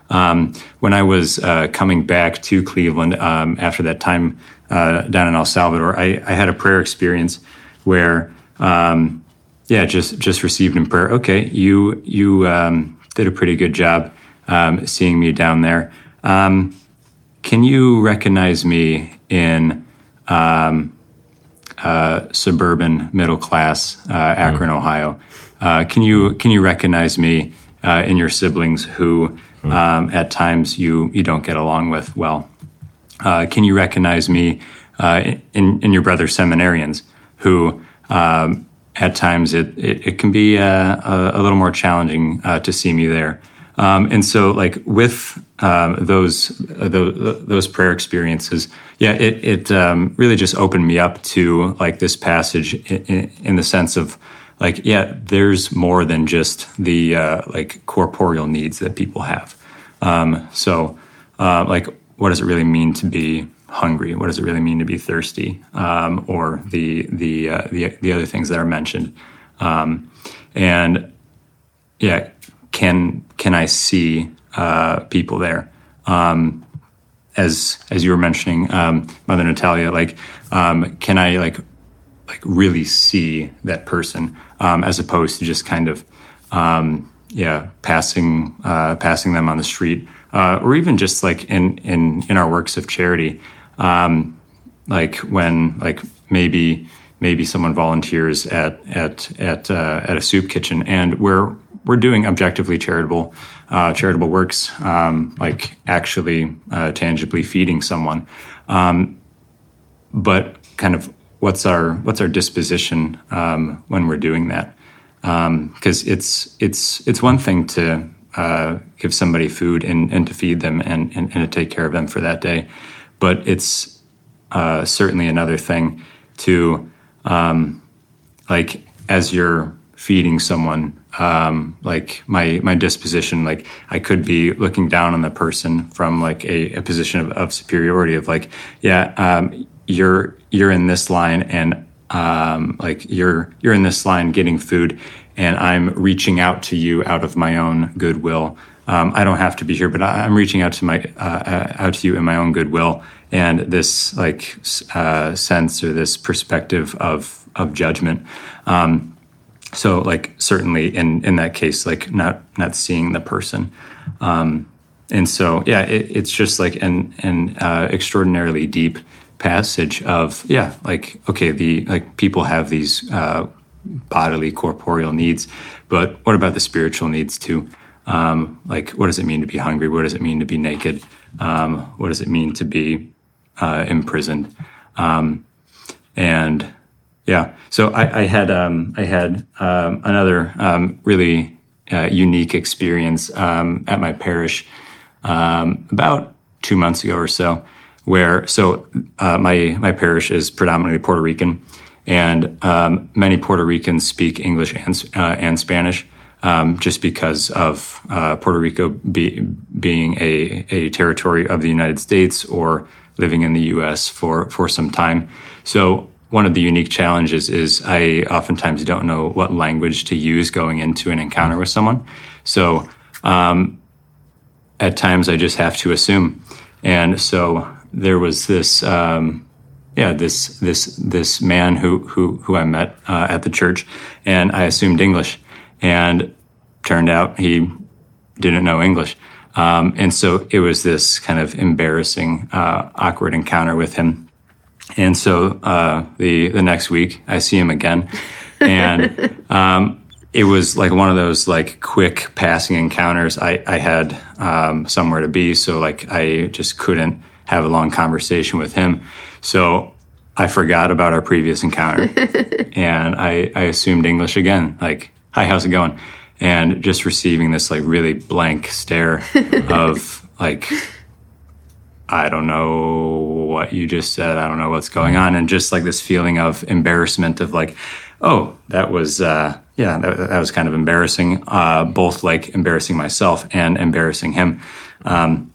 Um, when I was uh, coming back to Cleveland um, after that time uh, down in El Salvador, I, I, had a prayer experience where, um, yeah, just just received in prayer. Okay, you you um, did a pretty good job um, seeing me down there. Um, can you recognize me in um, uh, suburban middle class uh, Akron, mm. Ohio? Uh, can you can you recognize me uh, in your siblings who mm. um, at times you you don't get along with well? Uh, can you recognize me uh, in in your brother seminarians who um, at times it, it, it can be a, a, little more challenging to see me there. Um, and so, like with um, those, uh, those, those prayer experiences, yeah, it it um, really just opened me up to like this passage in, in, the sense of like, yeah, there's more than just the uh, like corporeal needs that people have. Um, so, uh, like, what does it really mean to be hungry? What does it really mean to be thirsty? Um, or the the uh, the the other things that are mentioned, um, and yeah can can I see uh, people there? Um, as as you were mentioning, um, Mother Natalia, like um, can I like like really see that person um, as opposed to just kind of um, yeah passing uh, passing them on the street uh, or even just like in in in our works of charity, um, like when like maybe maybe someone volunteers at at at uh, at a soup kitchen and we're we're doing objectively charitable uh, charitable works, um, like actually uh, tangibly feeding someone. Um, but kind of what's our what's our disposition um, when we're doing that? Because um, it's it's it's one thing to uh, give somebody food and, and to feed them and, and, and, to take care of them for that day, but it's uh, certainly another thing to um, like as you're feeding someone um, like my my disposition like i could be looking down on the person from like a, a position of, of, superiority of like yeah um, you're you're in this line and um, like you're you're in this line getting food and i'm reaching out to you out of my own goodwill. Um, i don't have to be here but I, am reaching out to my uh, uh, out to you in my own goodwill. And this like uh, sense or this perspective of of judgment um, so like certainly in in that case like not not seeing the person. Um, and so yeah it, it's just like an an uh, extraordinarily deep passage of yeah like okay the like people have these uh, bodily corporeal needs but what about the spiritual needs too? Um, like what does it mean to be hungry? What does it mean to be naked? Um, what does it mean to be uh, imprisoned? Um, and yeah. So I, I had um, I had um, another um, really uh, unique experience um, at my parish um, about two months ago or so, where so uh, my my parish is predominantly Puerto Rican, and um, many Puerto Ricans speak English and uh, and Spanish. just because of uh, Puerto Rico be, being a, a territory of the United States or living in the U.S. for for some time, so one of the unique challenges is I oftentimes don't know what language to use going into an encounter with someone. So um, at times I just have to assume. And so there was this, um, yeah, this this this man who who who I met uh, at the church, and I assumed English, and turned out he didn't know English. Um, and so it was this kind of embarrassing, uh, awkward encounter with him. And so uh, the the next week, I see him again, and um, it was like one of those like quick passing encounters. I I had um, somewhere to be, so like I just couldn't have a long conversation with him. So I forgot about our previous encounter, and I I assumed English again, like hi, how's it going? and just receiving this like really blank stare of like I don't know what you just said. I don't know what's going on. And just like this feeling of embarrassment of like, oh, that was, uh, yeah, that, that was kind of embarrassing, uh, both like embarrassing myself and embarrassing him. Um,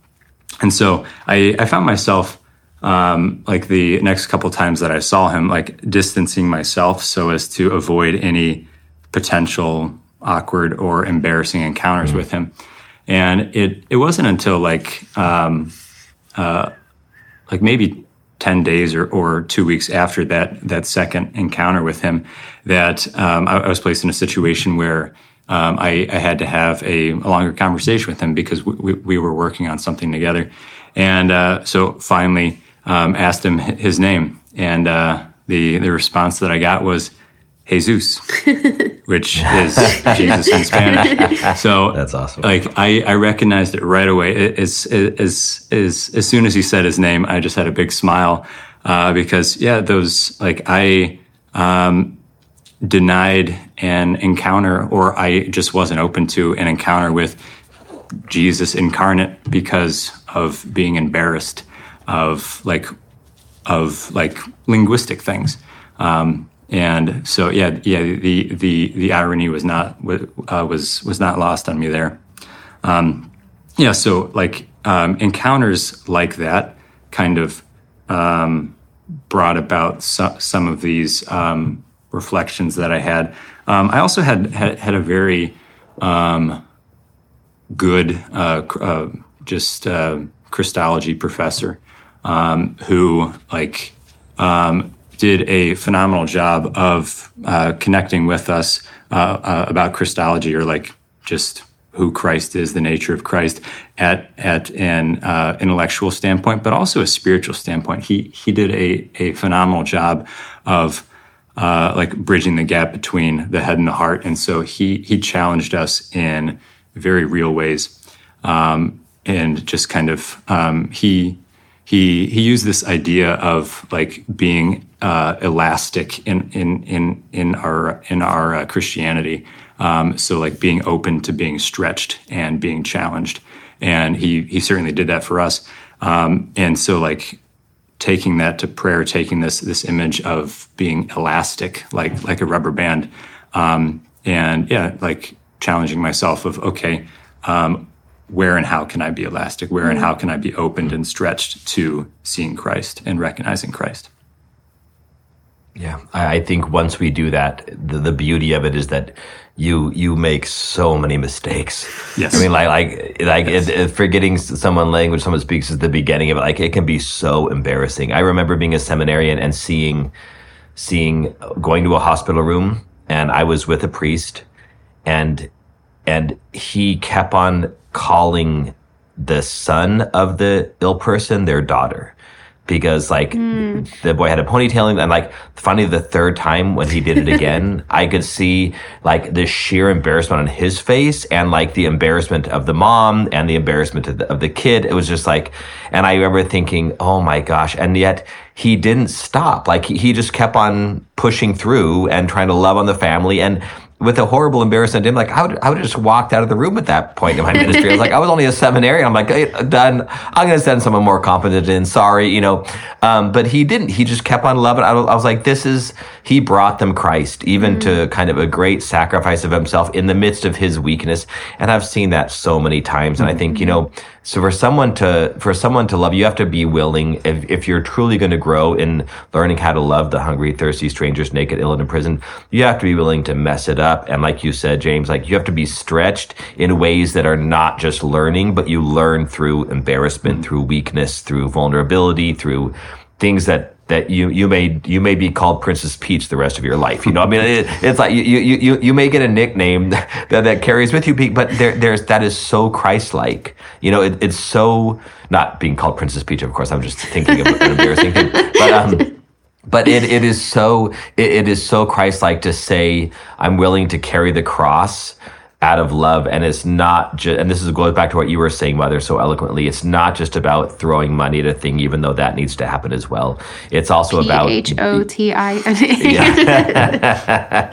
and so I, I found myself, um, like the next couple times that I saw him, like distancing myself so as to avoid any potential awkward or embarrassing encounters mm-hmm. with him. And it, it wasn't until like, um, uh, like maybe 10 days or, or two weeks after that, that second encounter with him that um, I, I, was placed in a situation where um, I, I, had to have a, a, longer conversation with him because we, we, were working on something together. And uh, so finally um, asked him his name. And uh, the, the response that I got was, Jesus, which is Jesus in Spanish. So that's awesome. Like I, I recognized it right away. As, as, as, as soon as he said his name, I just had a big smile uh, because yeah, those like I um, denied an encounter or I just wasn't open to an encounter with Jesus incarnate because of being embarrassed of like of like linguistic things. Um, and so yeah yeah the the the irony was not uh, was was not lost on me there. Um, yeah so like um, encounters like that kind of um, brought about so, some of these um, reflections that I had. Um, I also had had, had a very um, good uh, uh, just uh, Christology professor who like um, did a phenomenal job of uh, connecting with us uh, uh, about Christology or like just who Christ is, the nature of Christ, at at an uh, intellectual standpoint, but also a spiritual standpoint. He he did a a phenomenal job of uh, like bridging the gap between the head and the heart, and so he he challenged us in very real ways, um, and just kind of um, he he he used this idea of like being uh, elastic in in in in our in our uh, Christianity. Um, so like being open to being stretched and being challenged, and he he certainly did that for us. Um, and so like taking that to prayer, taking this this image of being elastic, like like a rubber band, um, and yeah, like challenging myself of okay, um, where and how can I be elastic? Where and mm-hmm. how can I be opened and stretched to seeing Christ and recognizing Christ? Yeah, I think once we do that, the, the beauty of it is that you you make so many mistakes. Yes, I mean like like like yes. it, it, forgetting someone language someone speaks is the beginning of it. Like it can be so embarrassing. I remember being a seminarian and seeing seeing uh, going to a hospital room, and I was with a priest, and and he kept on calling the son of the ill person their daughter because like mm. the boy had a ponytail and like finally the third time when he did it again i could see like the sheer embarrassment on his face and like the embarrassment of the mom and the embarrassment of the, of the kid. It was just like and i remember thinking oh my gosh and yet he didn't stop. Like he, he just kept on pushing through and trying to love on the family. And with a horrible embarrassment, I'm like, I would, I would have just walked out of the room at that point in my ministry. I was like, I was only a seminarian. I'm like, done. I'm going to send someone more competent in. Sorry, you know. Um, but he didn't. He just kept on loving. I was like, this is. He brought them Christ, even mm-hmm. to kind of a great sacrifice of himself in the midst of his weakness. And I've seen that so many times. And mm-hmm. I think, you know, so for someone to for someone to love you, have to be willing. If, if you're truly going to grow in learning how to love the hungry, thirsty, strangers, naked, ill, and in prison, you have to be willing to mess it up. And like you said, James, like you have to be stretched in ways that are not just learning, but you learn through embarrassment, through weakness, through vulnerability, through things that that you you may you may be called Princess Peach the rest of your life. You know, I mean, it, it's like you, you you you may get a nickname that, that carries with you, but there there's that is so Christ-like. You know, it, it's so not being called Princess Peach. Of course, I'm just thinking of an embarrassing thing, but um, but it it is so it, it is so Christ-like to say I'm willing to carry the cross out of love and it's not just and this is goes back to what you were saying mother so eloquently. It's not just about throwing money at a thing even though that needs to happen as well. It's also about H-O-T-I-N.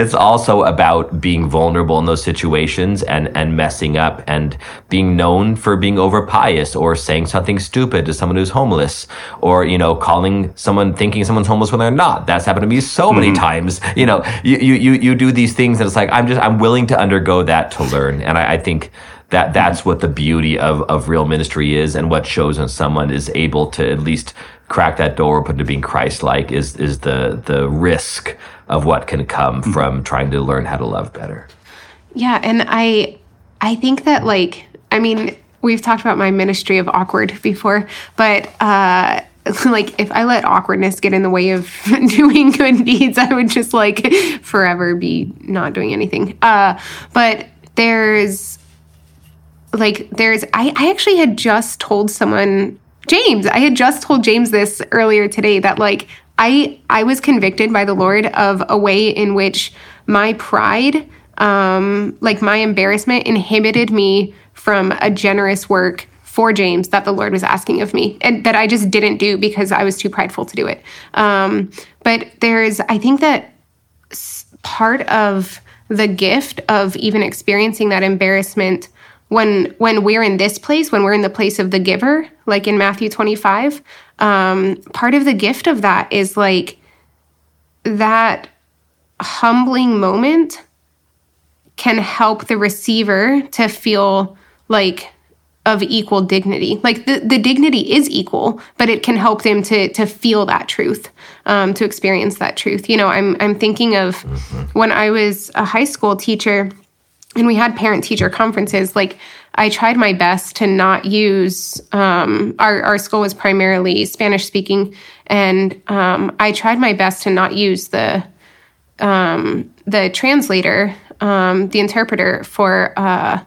it's also about being vulnerable in those situations and and messing up and being known for being over pious or saying something stupid to someone who's homeless or you know calling someone thinking someone's homeless when they're not. That's happened to me so many mm-hmm. times. You know you, you you you do these things and it's like i'm just i'm willing to undergo that to learn. And i, I think that that's what the beauty of, of real ministry is. And what shows when someone is able to at least crack that door open to being Christ-like is is the the risk of what can come from trying to learn how to love better. Yeah, and I I think that like I mean, we've talked about my ministry of awkward before, but uh like if I let awkwardness get in the way of doing good deeds, I would just like forever be not doing anything. Uh but there's like there's I, I actually had just told someone James, I had just told James this earlier today that like I I was convicted by the Lord of a way in which my pride, um, like my embarrassment, inhibited me from a generous work for James that the Lord was asking of me, and that I just didn't do because I was too prideful to do it. Um, but there's, I think that part of the gift of even experiencing that embarrassment when when we're in this place when we're in the place of the giver like in matthew 25 um, part of the gift of that is like that humbling moment can help the receiver to feel like of equal dignity. Like the, the dignity is equal but it can help them to to feel that truth um, to experience that truth. You know i'm i'm thinking of when i was a high school teacher and we had parent teacher conferences like i tried my best to not use um, our, our school was primarily spanish speaking and um, i tried my best to not use the um, the translator um, the interpreter for uh,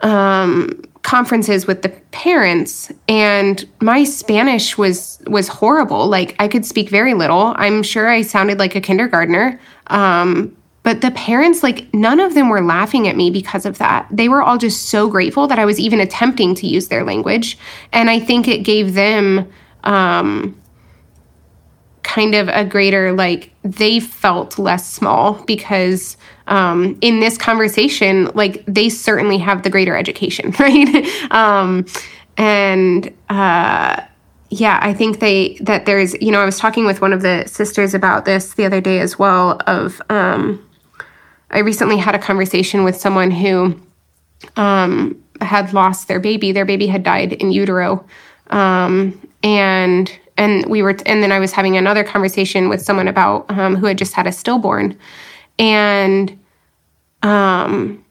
um, conferences with the parents and my spanish was was horrible. Like i could speak very little. I'm sure i sounded like a kindergartner um, but the parents like none of them were laughing at me because of that. They were all just so grateful that i was even attempting to use their language and i think it gave them um, kind of a greater like they felt less small because um, in this conversation like they certainly have the greater education right? Um, and uh, yeah i think they that there's you know i was talking with one of the sisters about this the other day as well of um, i recently had a conversation with someone who um, had lost their baby. Their baby had died in utero. Um, and and we were and then i was having another conversation with someone about um, who had just had a stillborn. And um,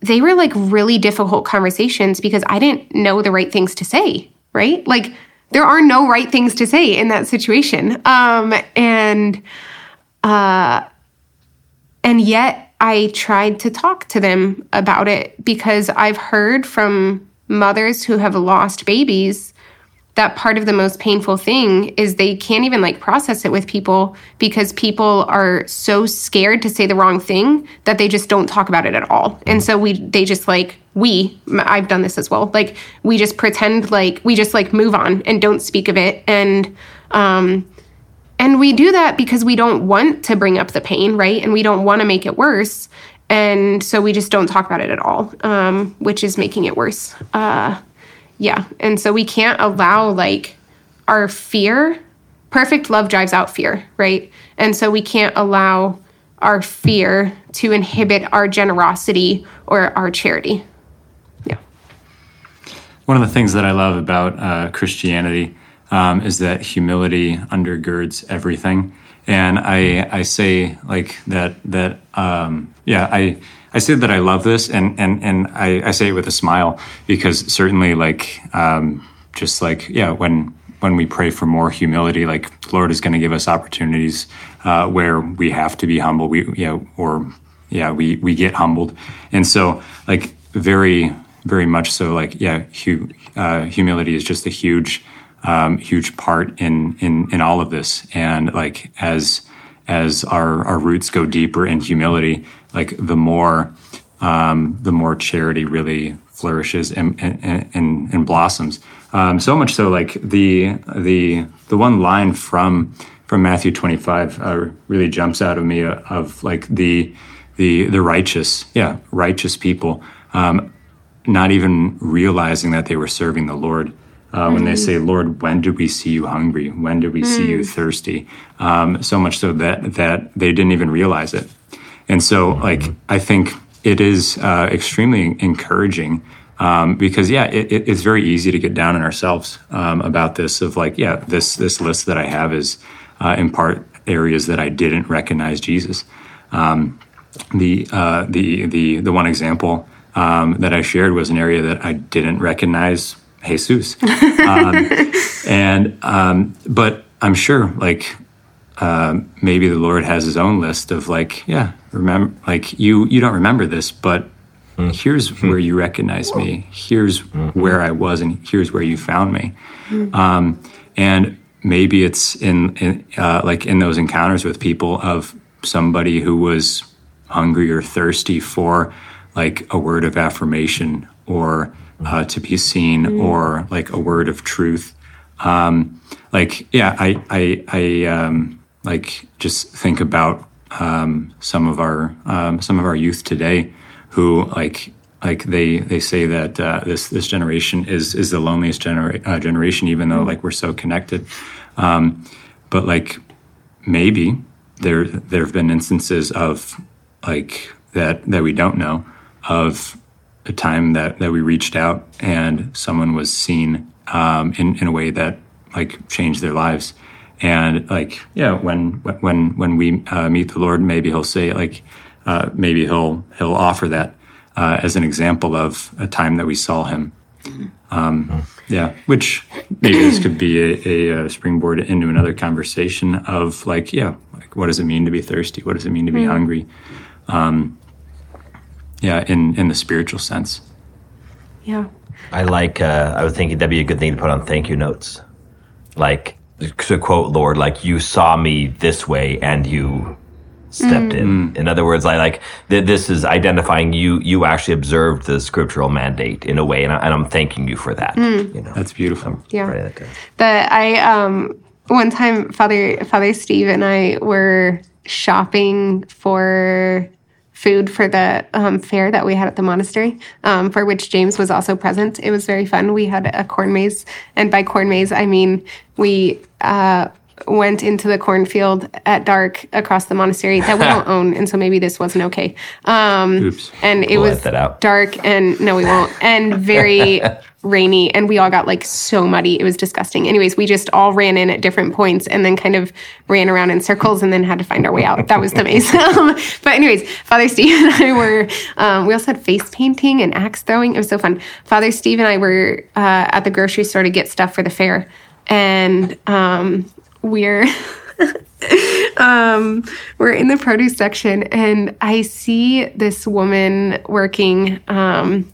they were like really difficult conversations because i didn't know the right things to say right? Like there are no right things to say in that situation. Um, and uh, and yet i tried to talk to them about it because i've heard from mothers who have lost babies that part of the most painful thing is they can't even like process it with people because people are so scared to say the wrong thing that they just don't talk about it at all. And so we they just like we I've done this as well. Like we just pretend like we just like move on and don't speak of it and um and we do that because we don't want to bring up the pain, right? And we don't want to make it worse. And so we just don't talk about it at all, um, which is making it worse. Uh, yeah. And so we can't allow like our fear. Perfect love drives out fear, right? And so we can't allow our fear to inhibit our generosity or our charity. Yeah. One of the things that I love about uh, Christianity um, is that humility undergirds everything, and I I say like that that um, yeah I I say that I love this, and and and I, I say it with a smile because certainly like um, just like yeah when when we pray for more humility, like Lord is going to give us opportunities uh, where we have to be humble. We you know or yeah we we get humbled, and so like very very much so like yeah hu- uh, humility is just a huge um, huge part in in in all of this, and like as as our our roots go deeper in humility, like the more um, the more charity really flourishes and and, and, and blossoms. Um, so much so, like the the the one line from from Matthew 25 uh, really jumps out of me uh, of like the the the righteous, yeah, righteous people, um, not even realizing that they were serving the Lord. Uh, when they say, "Lord, when did we see you hungry? When did we see you thirsty?" Um, so much so that that they didn't even realize it. And so, like, I think it is uh, extremely encouraging um, because, yeah, it, it, it's very easy to get down on ourselves um, about this. Of like, yeah, this this list that I have is uh, in part areas that I didn't recognize Jesus. Um, the uh, the the the one example um, that I shared was an area that I didn't recognize Jesus, um, and um, but I'm sure like um, maybe the Lord has His own list of like yeah remember like you you don't remember this but here's where you recognize me. Here's where I was and here's where you found me. Um, and maybe it's in, in uh, like in those encounters with people of somebody who was hungry or thirsty for like a word of affirmation or uh, to be seen or like a word of truth. Um, like yeah i i i um, like just think about um, some of our um, some of our youth today who like like they they say that uh, this this generation is is the loneliest genera- uh, generation even though like we're so connected. Um, but like maybe there there have been instances of like that that we don't know of a time that that we reached out and someone was seen um, in in a way that like changed their lives. And like yeah when when when we uh, meet the Lord maybe he'll say like uh, maybe he'll he'll offer that uh, as an example of a time that we saw him. Um, yeah which maybe this could be a, a, uh springboard into another conversation of like yeah like what does it mean to be thirsty? What does it mean to be hungry? Um, yeah in in the spiritual sense Yeah. I like. Uh, I was thinking that'd be a good thing to put on thank you notes, like to quote Lord, like you saw me this way and you stepped in. In other words, I like th- this is identifying you. You actually observed the scriptural mandate in a way, and, I, and I'm thanking you for that. You know, that's beautiful Yeah. Writing that down. that I um one time Father Father Steve and I were shopping for food for the um, fair that we had at the monastery, um, for which James was also present. It was very fun. We had a corn maze, and by corn maze I mean we uh, went into the cornfield at dark across the monastery that we don't own, and so maybe this wasn't okay. Um, Oops. and it We'll was dark and no we won't and very rainy and we all got like so muddy. It was disgusting. Anyways we just all ran in at different points and then kind of ran around in circles and then had to find our way out. That was the maze. But anyways father steve and i were um, we also had face painting and axe throwing. It was so fun. Father steve and i were uh, at the grocery store to get stuff for the fair. And um, we're um, we're in the produce section and I see this woman working um,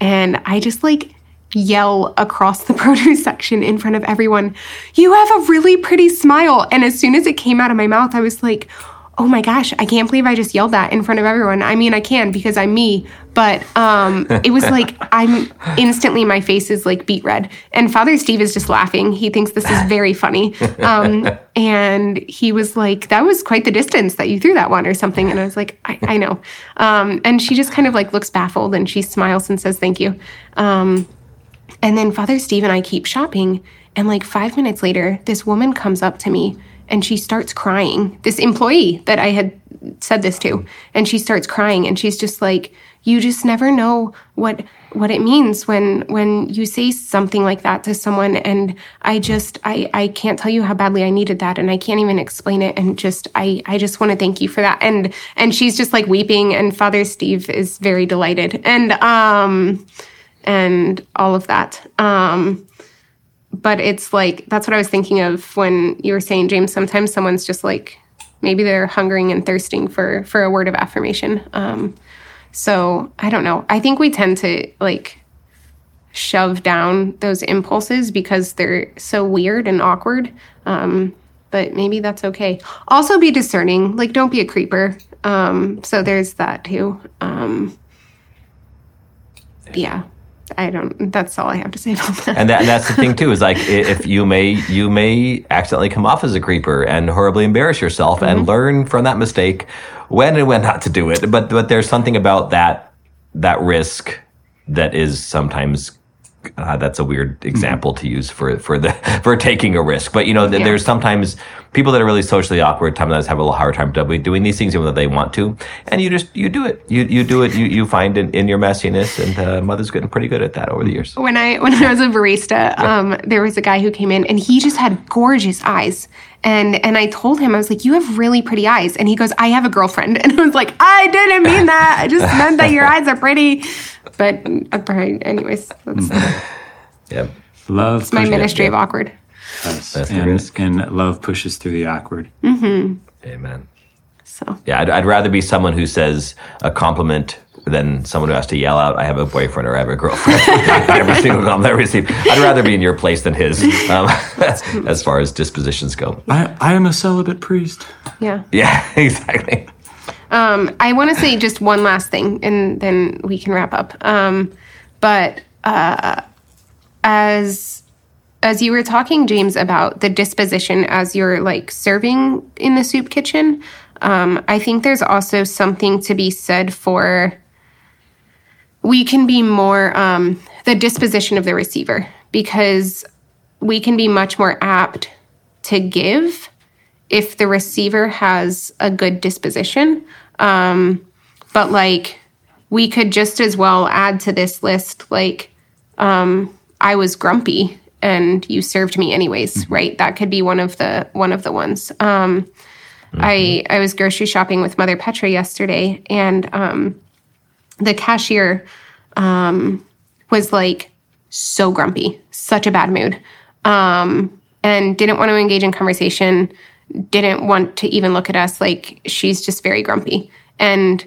and I just like yell across the produce section in front of everyone, You have a really pretty smile. And as soon as it came out of my mouth, I was like, Oh my gosh, I can't believe I just yelled that in front of everyone. I mean, I can because I'm me, but um, it was like I'm instantly my face is like beet red. And Father Steve is just laughing. He thinks this is very funny. Um, and he was like, That was quite the distance that you threw that one or something. And I was like, I, I know. Um, and she just kind of like looks baffled and she smiles and says, Thank you. Um, and then Father Steve and I keep shopping. And like five minutes later, this woman comes up to me and she starts crying. This employee that I had said this to. And she starts crying and she's just like, you just never know what what it means when when you say something like that to someone and I just I I can't tell you how badly I needed that and I can't even explain it and just I I just want to thank you for that and and she's just like weeping and Father Steve is very delighted and um and all of that. Um, but it's like that's what I was thinking of when you were saying, James. Sometimes someone's just like maybe they're hungering and thirsting for for a word of affirmation. Um, so I don't know. I think we tend to like shove down those impulses because they're so weird and awkward. Um, but maybe that's okay. Also, be discerning. Like, don't be a creeper. Um, so there's that too. Um, yeah, I don't. That's all I have to say about that. and, that, and that's the thing too is like if you may you may accidentally come off as a creeper and horribly embarrass yourself and mm-hmm. learn from that mistake when and when not to do it but but there's something about that that risk that is sometimes uh, that's a weird example to use for for the for taking a risk. But you know th- Yeah. there's sometimes people that are really socially awkward sometimes have a little hard time doing doing these things even though they want to. And you just you do it. You you do it. You you find in, in your messiness and uh, mother's getting pretty good at that over the years. When I when I was a barista, um, there was a guy who came in and he just had gorgeous eyes. And and I told him I was like, "You have really pretty eyes." And he goes, "I have a girlfriend." And I was like, "I didn't mean that. I just meant that your eyes are pretty." But uh, anyways, that's yeah Love It's my pushes ministry of awkward. us, That's the and, risk. and love pushes through the awkward. Amen. So Yeah, I'd, I'd rather be someone who says a compliment than someone who has to yell out, "I have a boyfriend" or "I have a girlfriend." every single compliment I receive. I'd rather be in your place than his, um, as far as dispositions go. I, I am a celibate priest. yeah. Yeah, exactly. Um, I want to say just one last thing, and then we can wrap up. Um, but uh, as as you were talking, James, about the disposition as you're like serving in the soup kitchen, um, I think there's also something to be said for we can be more um, the disposition of the receiver because we can be much more apt to give if the receiver has a good disposition. Um, but like, we could just as well add to this list, like, um, I was grumpy and you served me anyways, right? That could be one of the one of the ones. Um, I I was grocery shopping with Mother Petra yesterday, and um, the cashier um, was like so grumpy, such a bad mood, um, and didn't want to engage in conversation, didn't want to even look at us. Like she's just very grumpy. And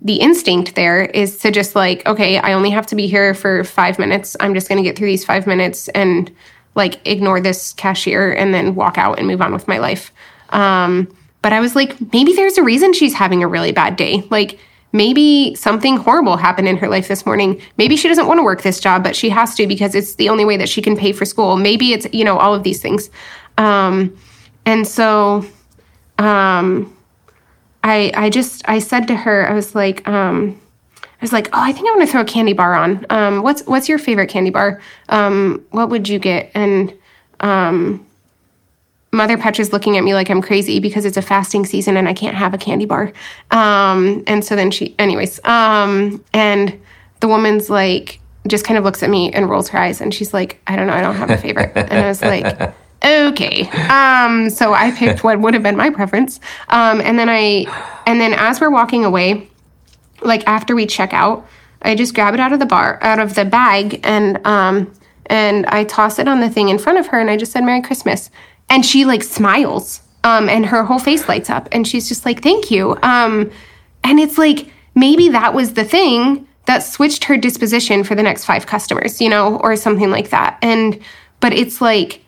the instinct there is to just like, okay, I only have to be here for five minutes. I'm just going to get through these five minutes and like ignore this cashier and then walk out and move on with my life. Um, but I was like, maybe there's a reason she's having a really bad day. Like, maybe something horrible happened in her life this morning. Maybe she doesn't want to work this job, but she has to because it's the only way that she can pay for school. Maybe it's, you know, all of these things. Um, and so, um, I, I just, I said to her, I was like, um, I was like, oh, I think I want to throw a candy bar on. Um, what's, what's your favorite candy bar? Um, what would you get? And, um, Mother Petra's looking at me like I'm crazy because it's a fasting season and I can't have a candy bar. Um, and so then she, anyways, um, and the woman's like, just kind of looks at me and rolls her eyes and she's like, I don't know, I don't have a favorite. and I was like, okay. Um, so I picked what would have been my preference. Um, and then I, and then as we're walking away, like after we check out, I just grab it out of the bar, out of the bag, and um, and I toss it on the thing in front of her, and I just said Merry Christmas, and she like smiles, um, and her whole face lights up, and she's just like Thank you, um, and it's like maybe that was the thing that switched her disposition for the next five customers, you know, or something like that, and but it's like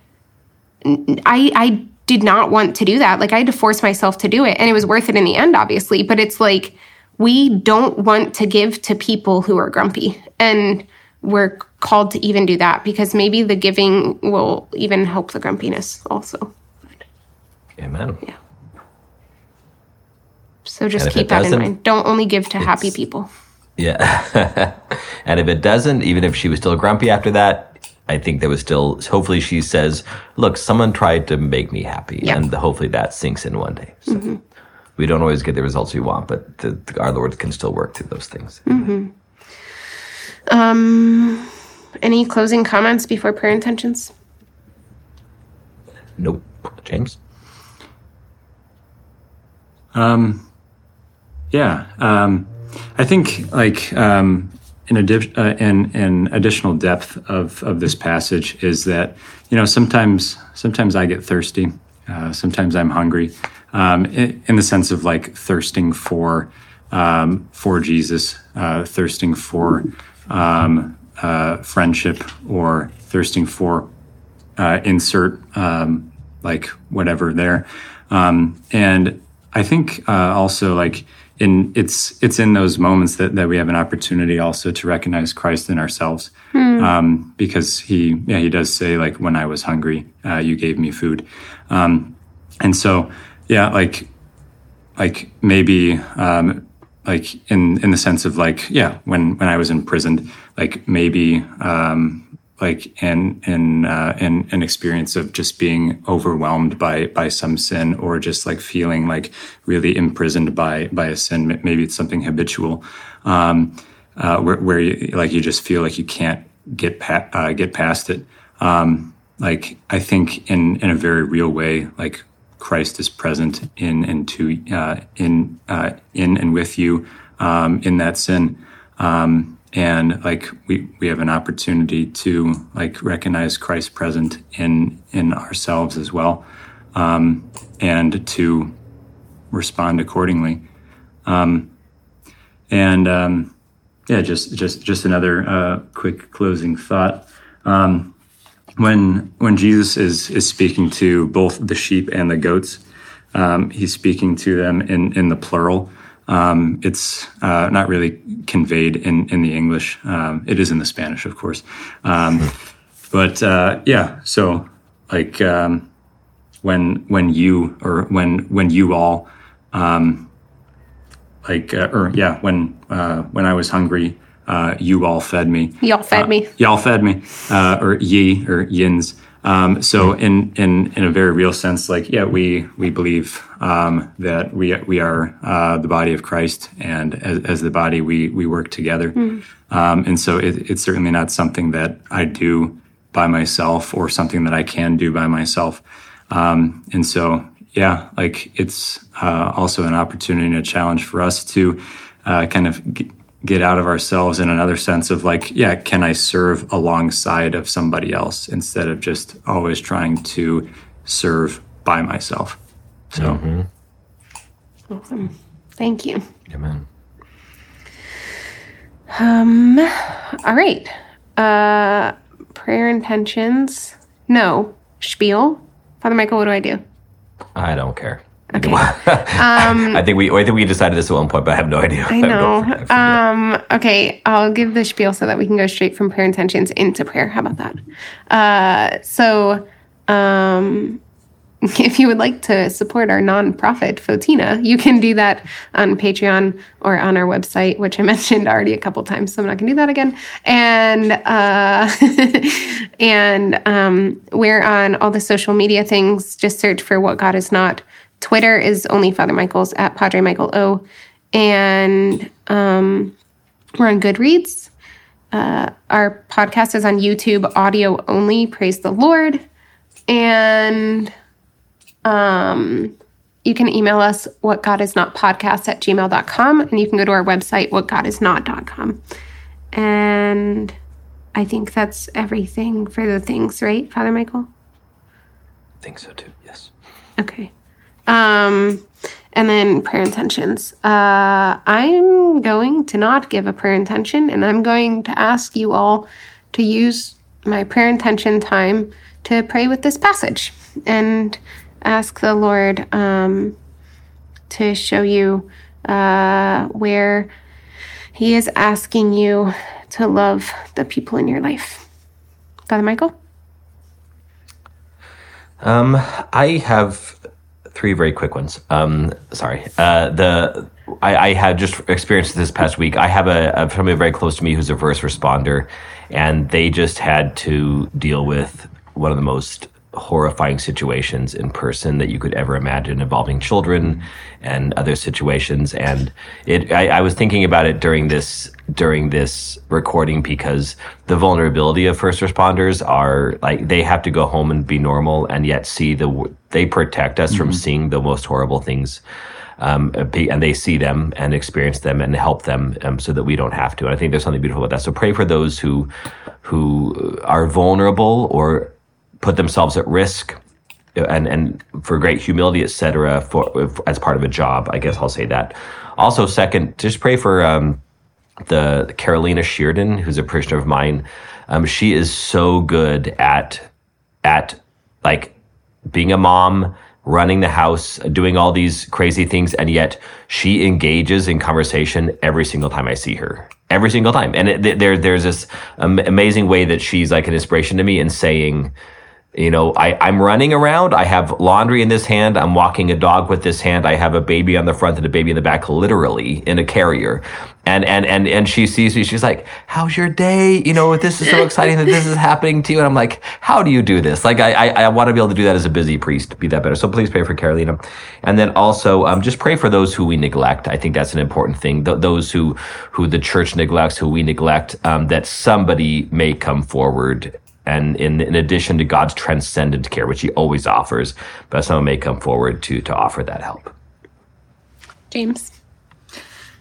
I I did not want to do that. Like I had to force myself to do it and it was worth it in the end obviously, but it's like we don't want to give to people who are grumpy and we're called to even do that because maybe the giving will even help the grumpiness also. Amen. Yeah. So just keep that in mind. Don't only give to happy people. Yeah. and if it doesn't, even if she was still grumpy after that, I think there was still, hopefully she says, look, someone tried to make me happy. Yeah. And hopefully that sinks in one day. So we don't always get the results we want, but the, the- our Lord can still work through those things. Um any closing comments before prayer intentions? Nope. James? Um, yeah, um, I think like um, in, addi- uh, in in additional depth of of this passage is that you know sometimes sometimes I get thirsty, uh, sometimes I'm hungry, um, in, in the sense of like thirsting for um, for Jesus, uh, thirsting for um, uh, friendship, or thirsting for uh, insert um, like whatever there, um, and I think uh, also like in it's it's in those moments that, that we have an opportunity also to recognize Christ in ourselves, um, because he yeah he does say like when I was hungry, uh, you gave me food, um, and so yeah like like maybe um, like in in the sense of like yeah when when I was imprisoned like maybe um, like in in uh, in an experience of just being overwhelmed by by some sin or just like feeling like really imprisoned by by a sin. Maybe it's something habitual. Um, uh, where, where you, like you just feel like you can't get pa- uh, get past it. Um, like I think in in a very real way like Christ is present in and to uh, in uh, in and with you um, in that sin. Um, and like we we have an opportunity to like recognize Christ present in in ourselves as well um, and to respond accordingly. Um, and um, yeah just just just another uh, quick closing thought. Um, when when Jesus is is speaking to both the sheep and the goats um, he's speaking to them in in the plural um, it's uh, not really conveyed in, in the English. Um, it is in the Spanish, of course. Um, but uh, yeah, so like um, when when you or when when you all um, like uh, or yeah when uh, when I was hungry, uh, you all fed me. Y'all fed me. Y'all fed me, uh, or ye or yins. Um, so in, in in a very real sense, like yeah, we we believe um, that we we are uh, the body of Christ, and as, as the body, we we work together. Um, and so it, it's certainly not something that I do by myself or something that I can do by myself. Um, and so yeah, like it's uh, also an opportunity and a challenge for us to uh, kind of. G- get out of ourselves in another sense of like yeah can i serve alongside of somebody else instead of just always trying to serve by myself so Awesome. Thank you. Amen. Um, all right. Uh, prayer intentions. No. Spiel. Father Michael, what do I do? I don't care. Okay. I think we I think we decided this at one point, but I have no idea. I know. Um, okay, I'll give the spiel so that we can go straight from prayer intentions into prayer. How about that? Uh, so, um, if you would like to support our nonprofit, Photina, you can do that on Patreon or on our website, which I mentioned already a couple times, so I'm not going to do that again. And uh, and um, we're on all the social media things. Just search for what God is not. Twitter is only Father Michael's at Padre Michael O, and um, we're on Goodreads. Uh, our podcast is on YouTube, audio only. Praise the Lord. And um, you can email us what God is not podcast at gmail.com. And you can go to our website, whatgodisnot.com. And I think that's everything for the things, right, Father Michael? I think so too. Yes. Okay. Um, and then prayer intentions. Uh, I'm going to not give a prayer intention, and I'm going to ask you all to use my prayer intention time to pray with this passage and ask the Lord um, to show you uh, where He is asking you to love the people in your life. Father Michael? Um, I have three very quick ones. Um, sorry. Uh, the I, I had just experienced this past week. I have a, a somebody very close to me who's a first responder, and they just had to deal with one of the most horrifying situations in person that you could ever imagine involving children and other situations and it I, I was thinking about it during this during this recording because the vulnerability of first responders are like they have to go home and be normal and yet see the they protect us from seeing the most horrible things um, and they see them and experience them and help them um, so that we don't have to. And I think there's something beautiful about that. So pray for those who who are vulnerable or put themselves at risk and and for great humility, etc. For as part of a job, I guess I'll say that. Also, second, just pray for um, the Carolina Sheardon, who's a parishioner of mine. Um, she is so good at at like being a mom, running the house, doing all these crazy things, and yet she engages in conversation every single time I see her. Every single time, and it, there, there's this amazing way that she's like an inspiration to me in saying, you know, I, I'm running around. I have laundry in this hand. I'm walking a dog with this hand. I have a baby on the front and a baby in the back, literally in a carrier. And, and, and, and she sees me. She's like, how's your day? You know, this is so exciting that this is happening to you. And I'm like, how do you do this? Like, I, I, I want to be able to do that as a busy priest, be that better. So please pray for Carolina. And then also, um, just pray for those who we neglect. I think that's an important thing. Th- those who, who the church neglects, who we neglect, um, that somebody may come forward and in, in addition to God's transcendent care, which He always offers, but someone may come forward to to offer that help. James.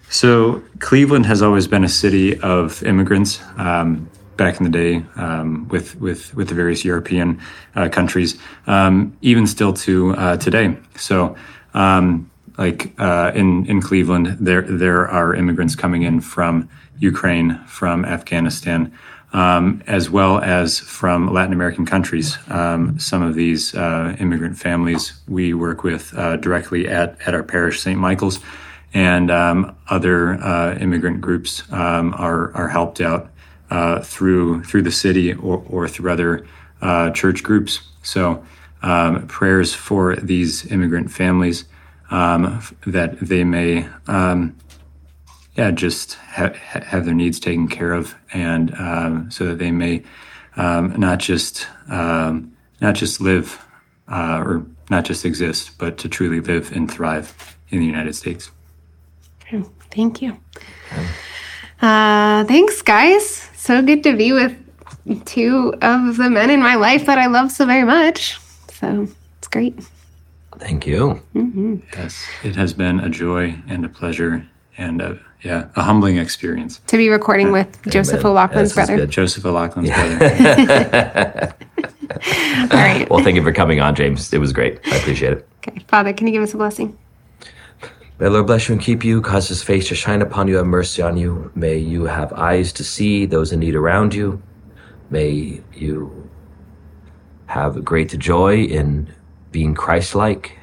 So Cleveland has always been a city of immigrants. Um, back in the day, um, with with with the various European uh, countries, um, even still to uh, today. So, um, like uh, in in Cleveland, there there are immigrants coming in from Ukraine, from Afghanistan, um, as well as from Latin American countries. Um, some of these uh, immigrant families we work with uh, directly at at our parish, St. Michael's and um, other uh, immigrant groups um, are are helped out uh, through through the city or, or through other uh, church groups. So um, prayers for these immigrant families um, that they may um, yeah just ha- ha- have their needs taken care of, and um, so that they may um, not just um, not just live uh, or not just exist, but to truly live and thrive in the United States. Thank you. Uh, thanks, guys. So good to be with two of the men in my life that I love so very much. So it's great. Thank you. Yes, it has been a joy and a pleasure and a yeah a humbling experience. To be recording with Joseph O'Loughlin's This brother. good. Joseph O'Loughlin's brother. All right. Well, thank you for coming on, James. It was great. I appreciate it. Okay. Father, can you give us a blessing? May the Lord bless you and keep you, cause his face to shine upon you, have mercy on you. May you have eyes to see those in need around you. May you have great joy in being Christ like,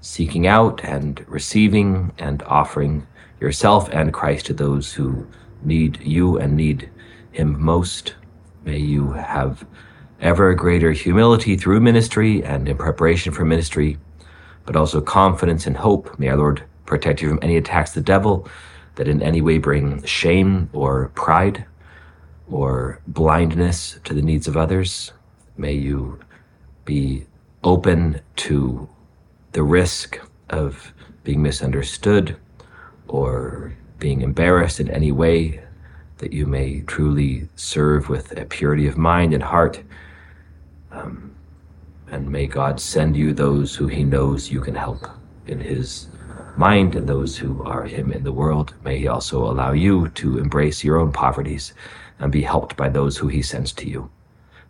seeking out and receiving and offering yourself and Christ to those who need you and need him most. May you have ever greater humility through ministry and in preparation for ministry but also confidence and hope. May our Lord protect you from any attacks of the devil that in any way bring shame or pride or blindness to the needs of others. May you be open to the risk of being misunderstood or being embarrassed in any way, that you may truly serve with a purity of mind and heart um, and may God send you those who He knows you can help in His mind and those who are Him in the world. May He also allow you to embrace your own poverties and be helped by those who He sends to you.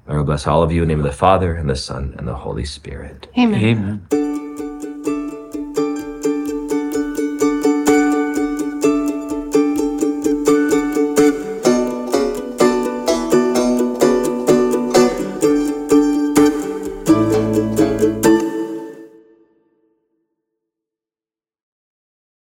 May God bless all of you in the name of the Father, and the Son, and the Holy Spirit. Amen. Amen.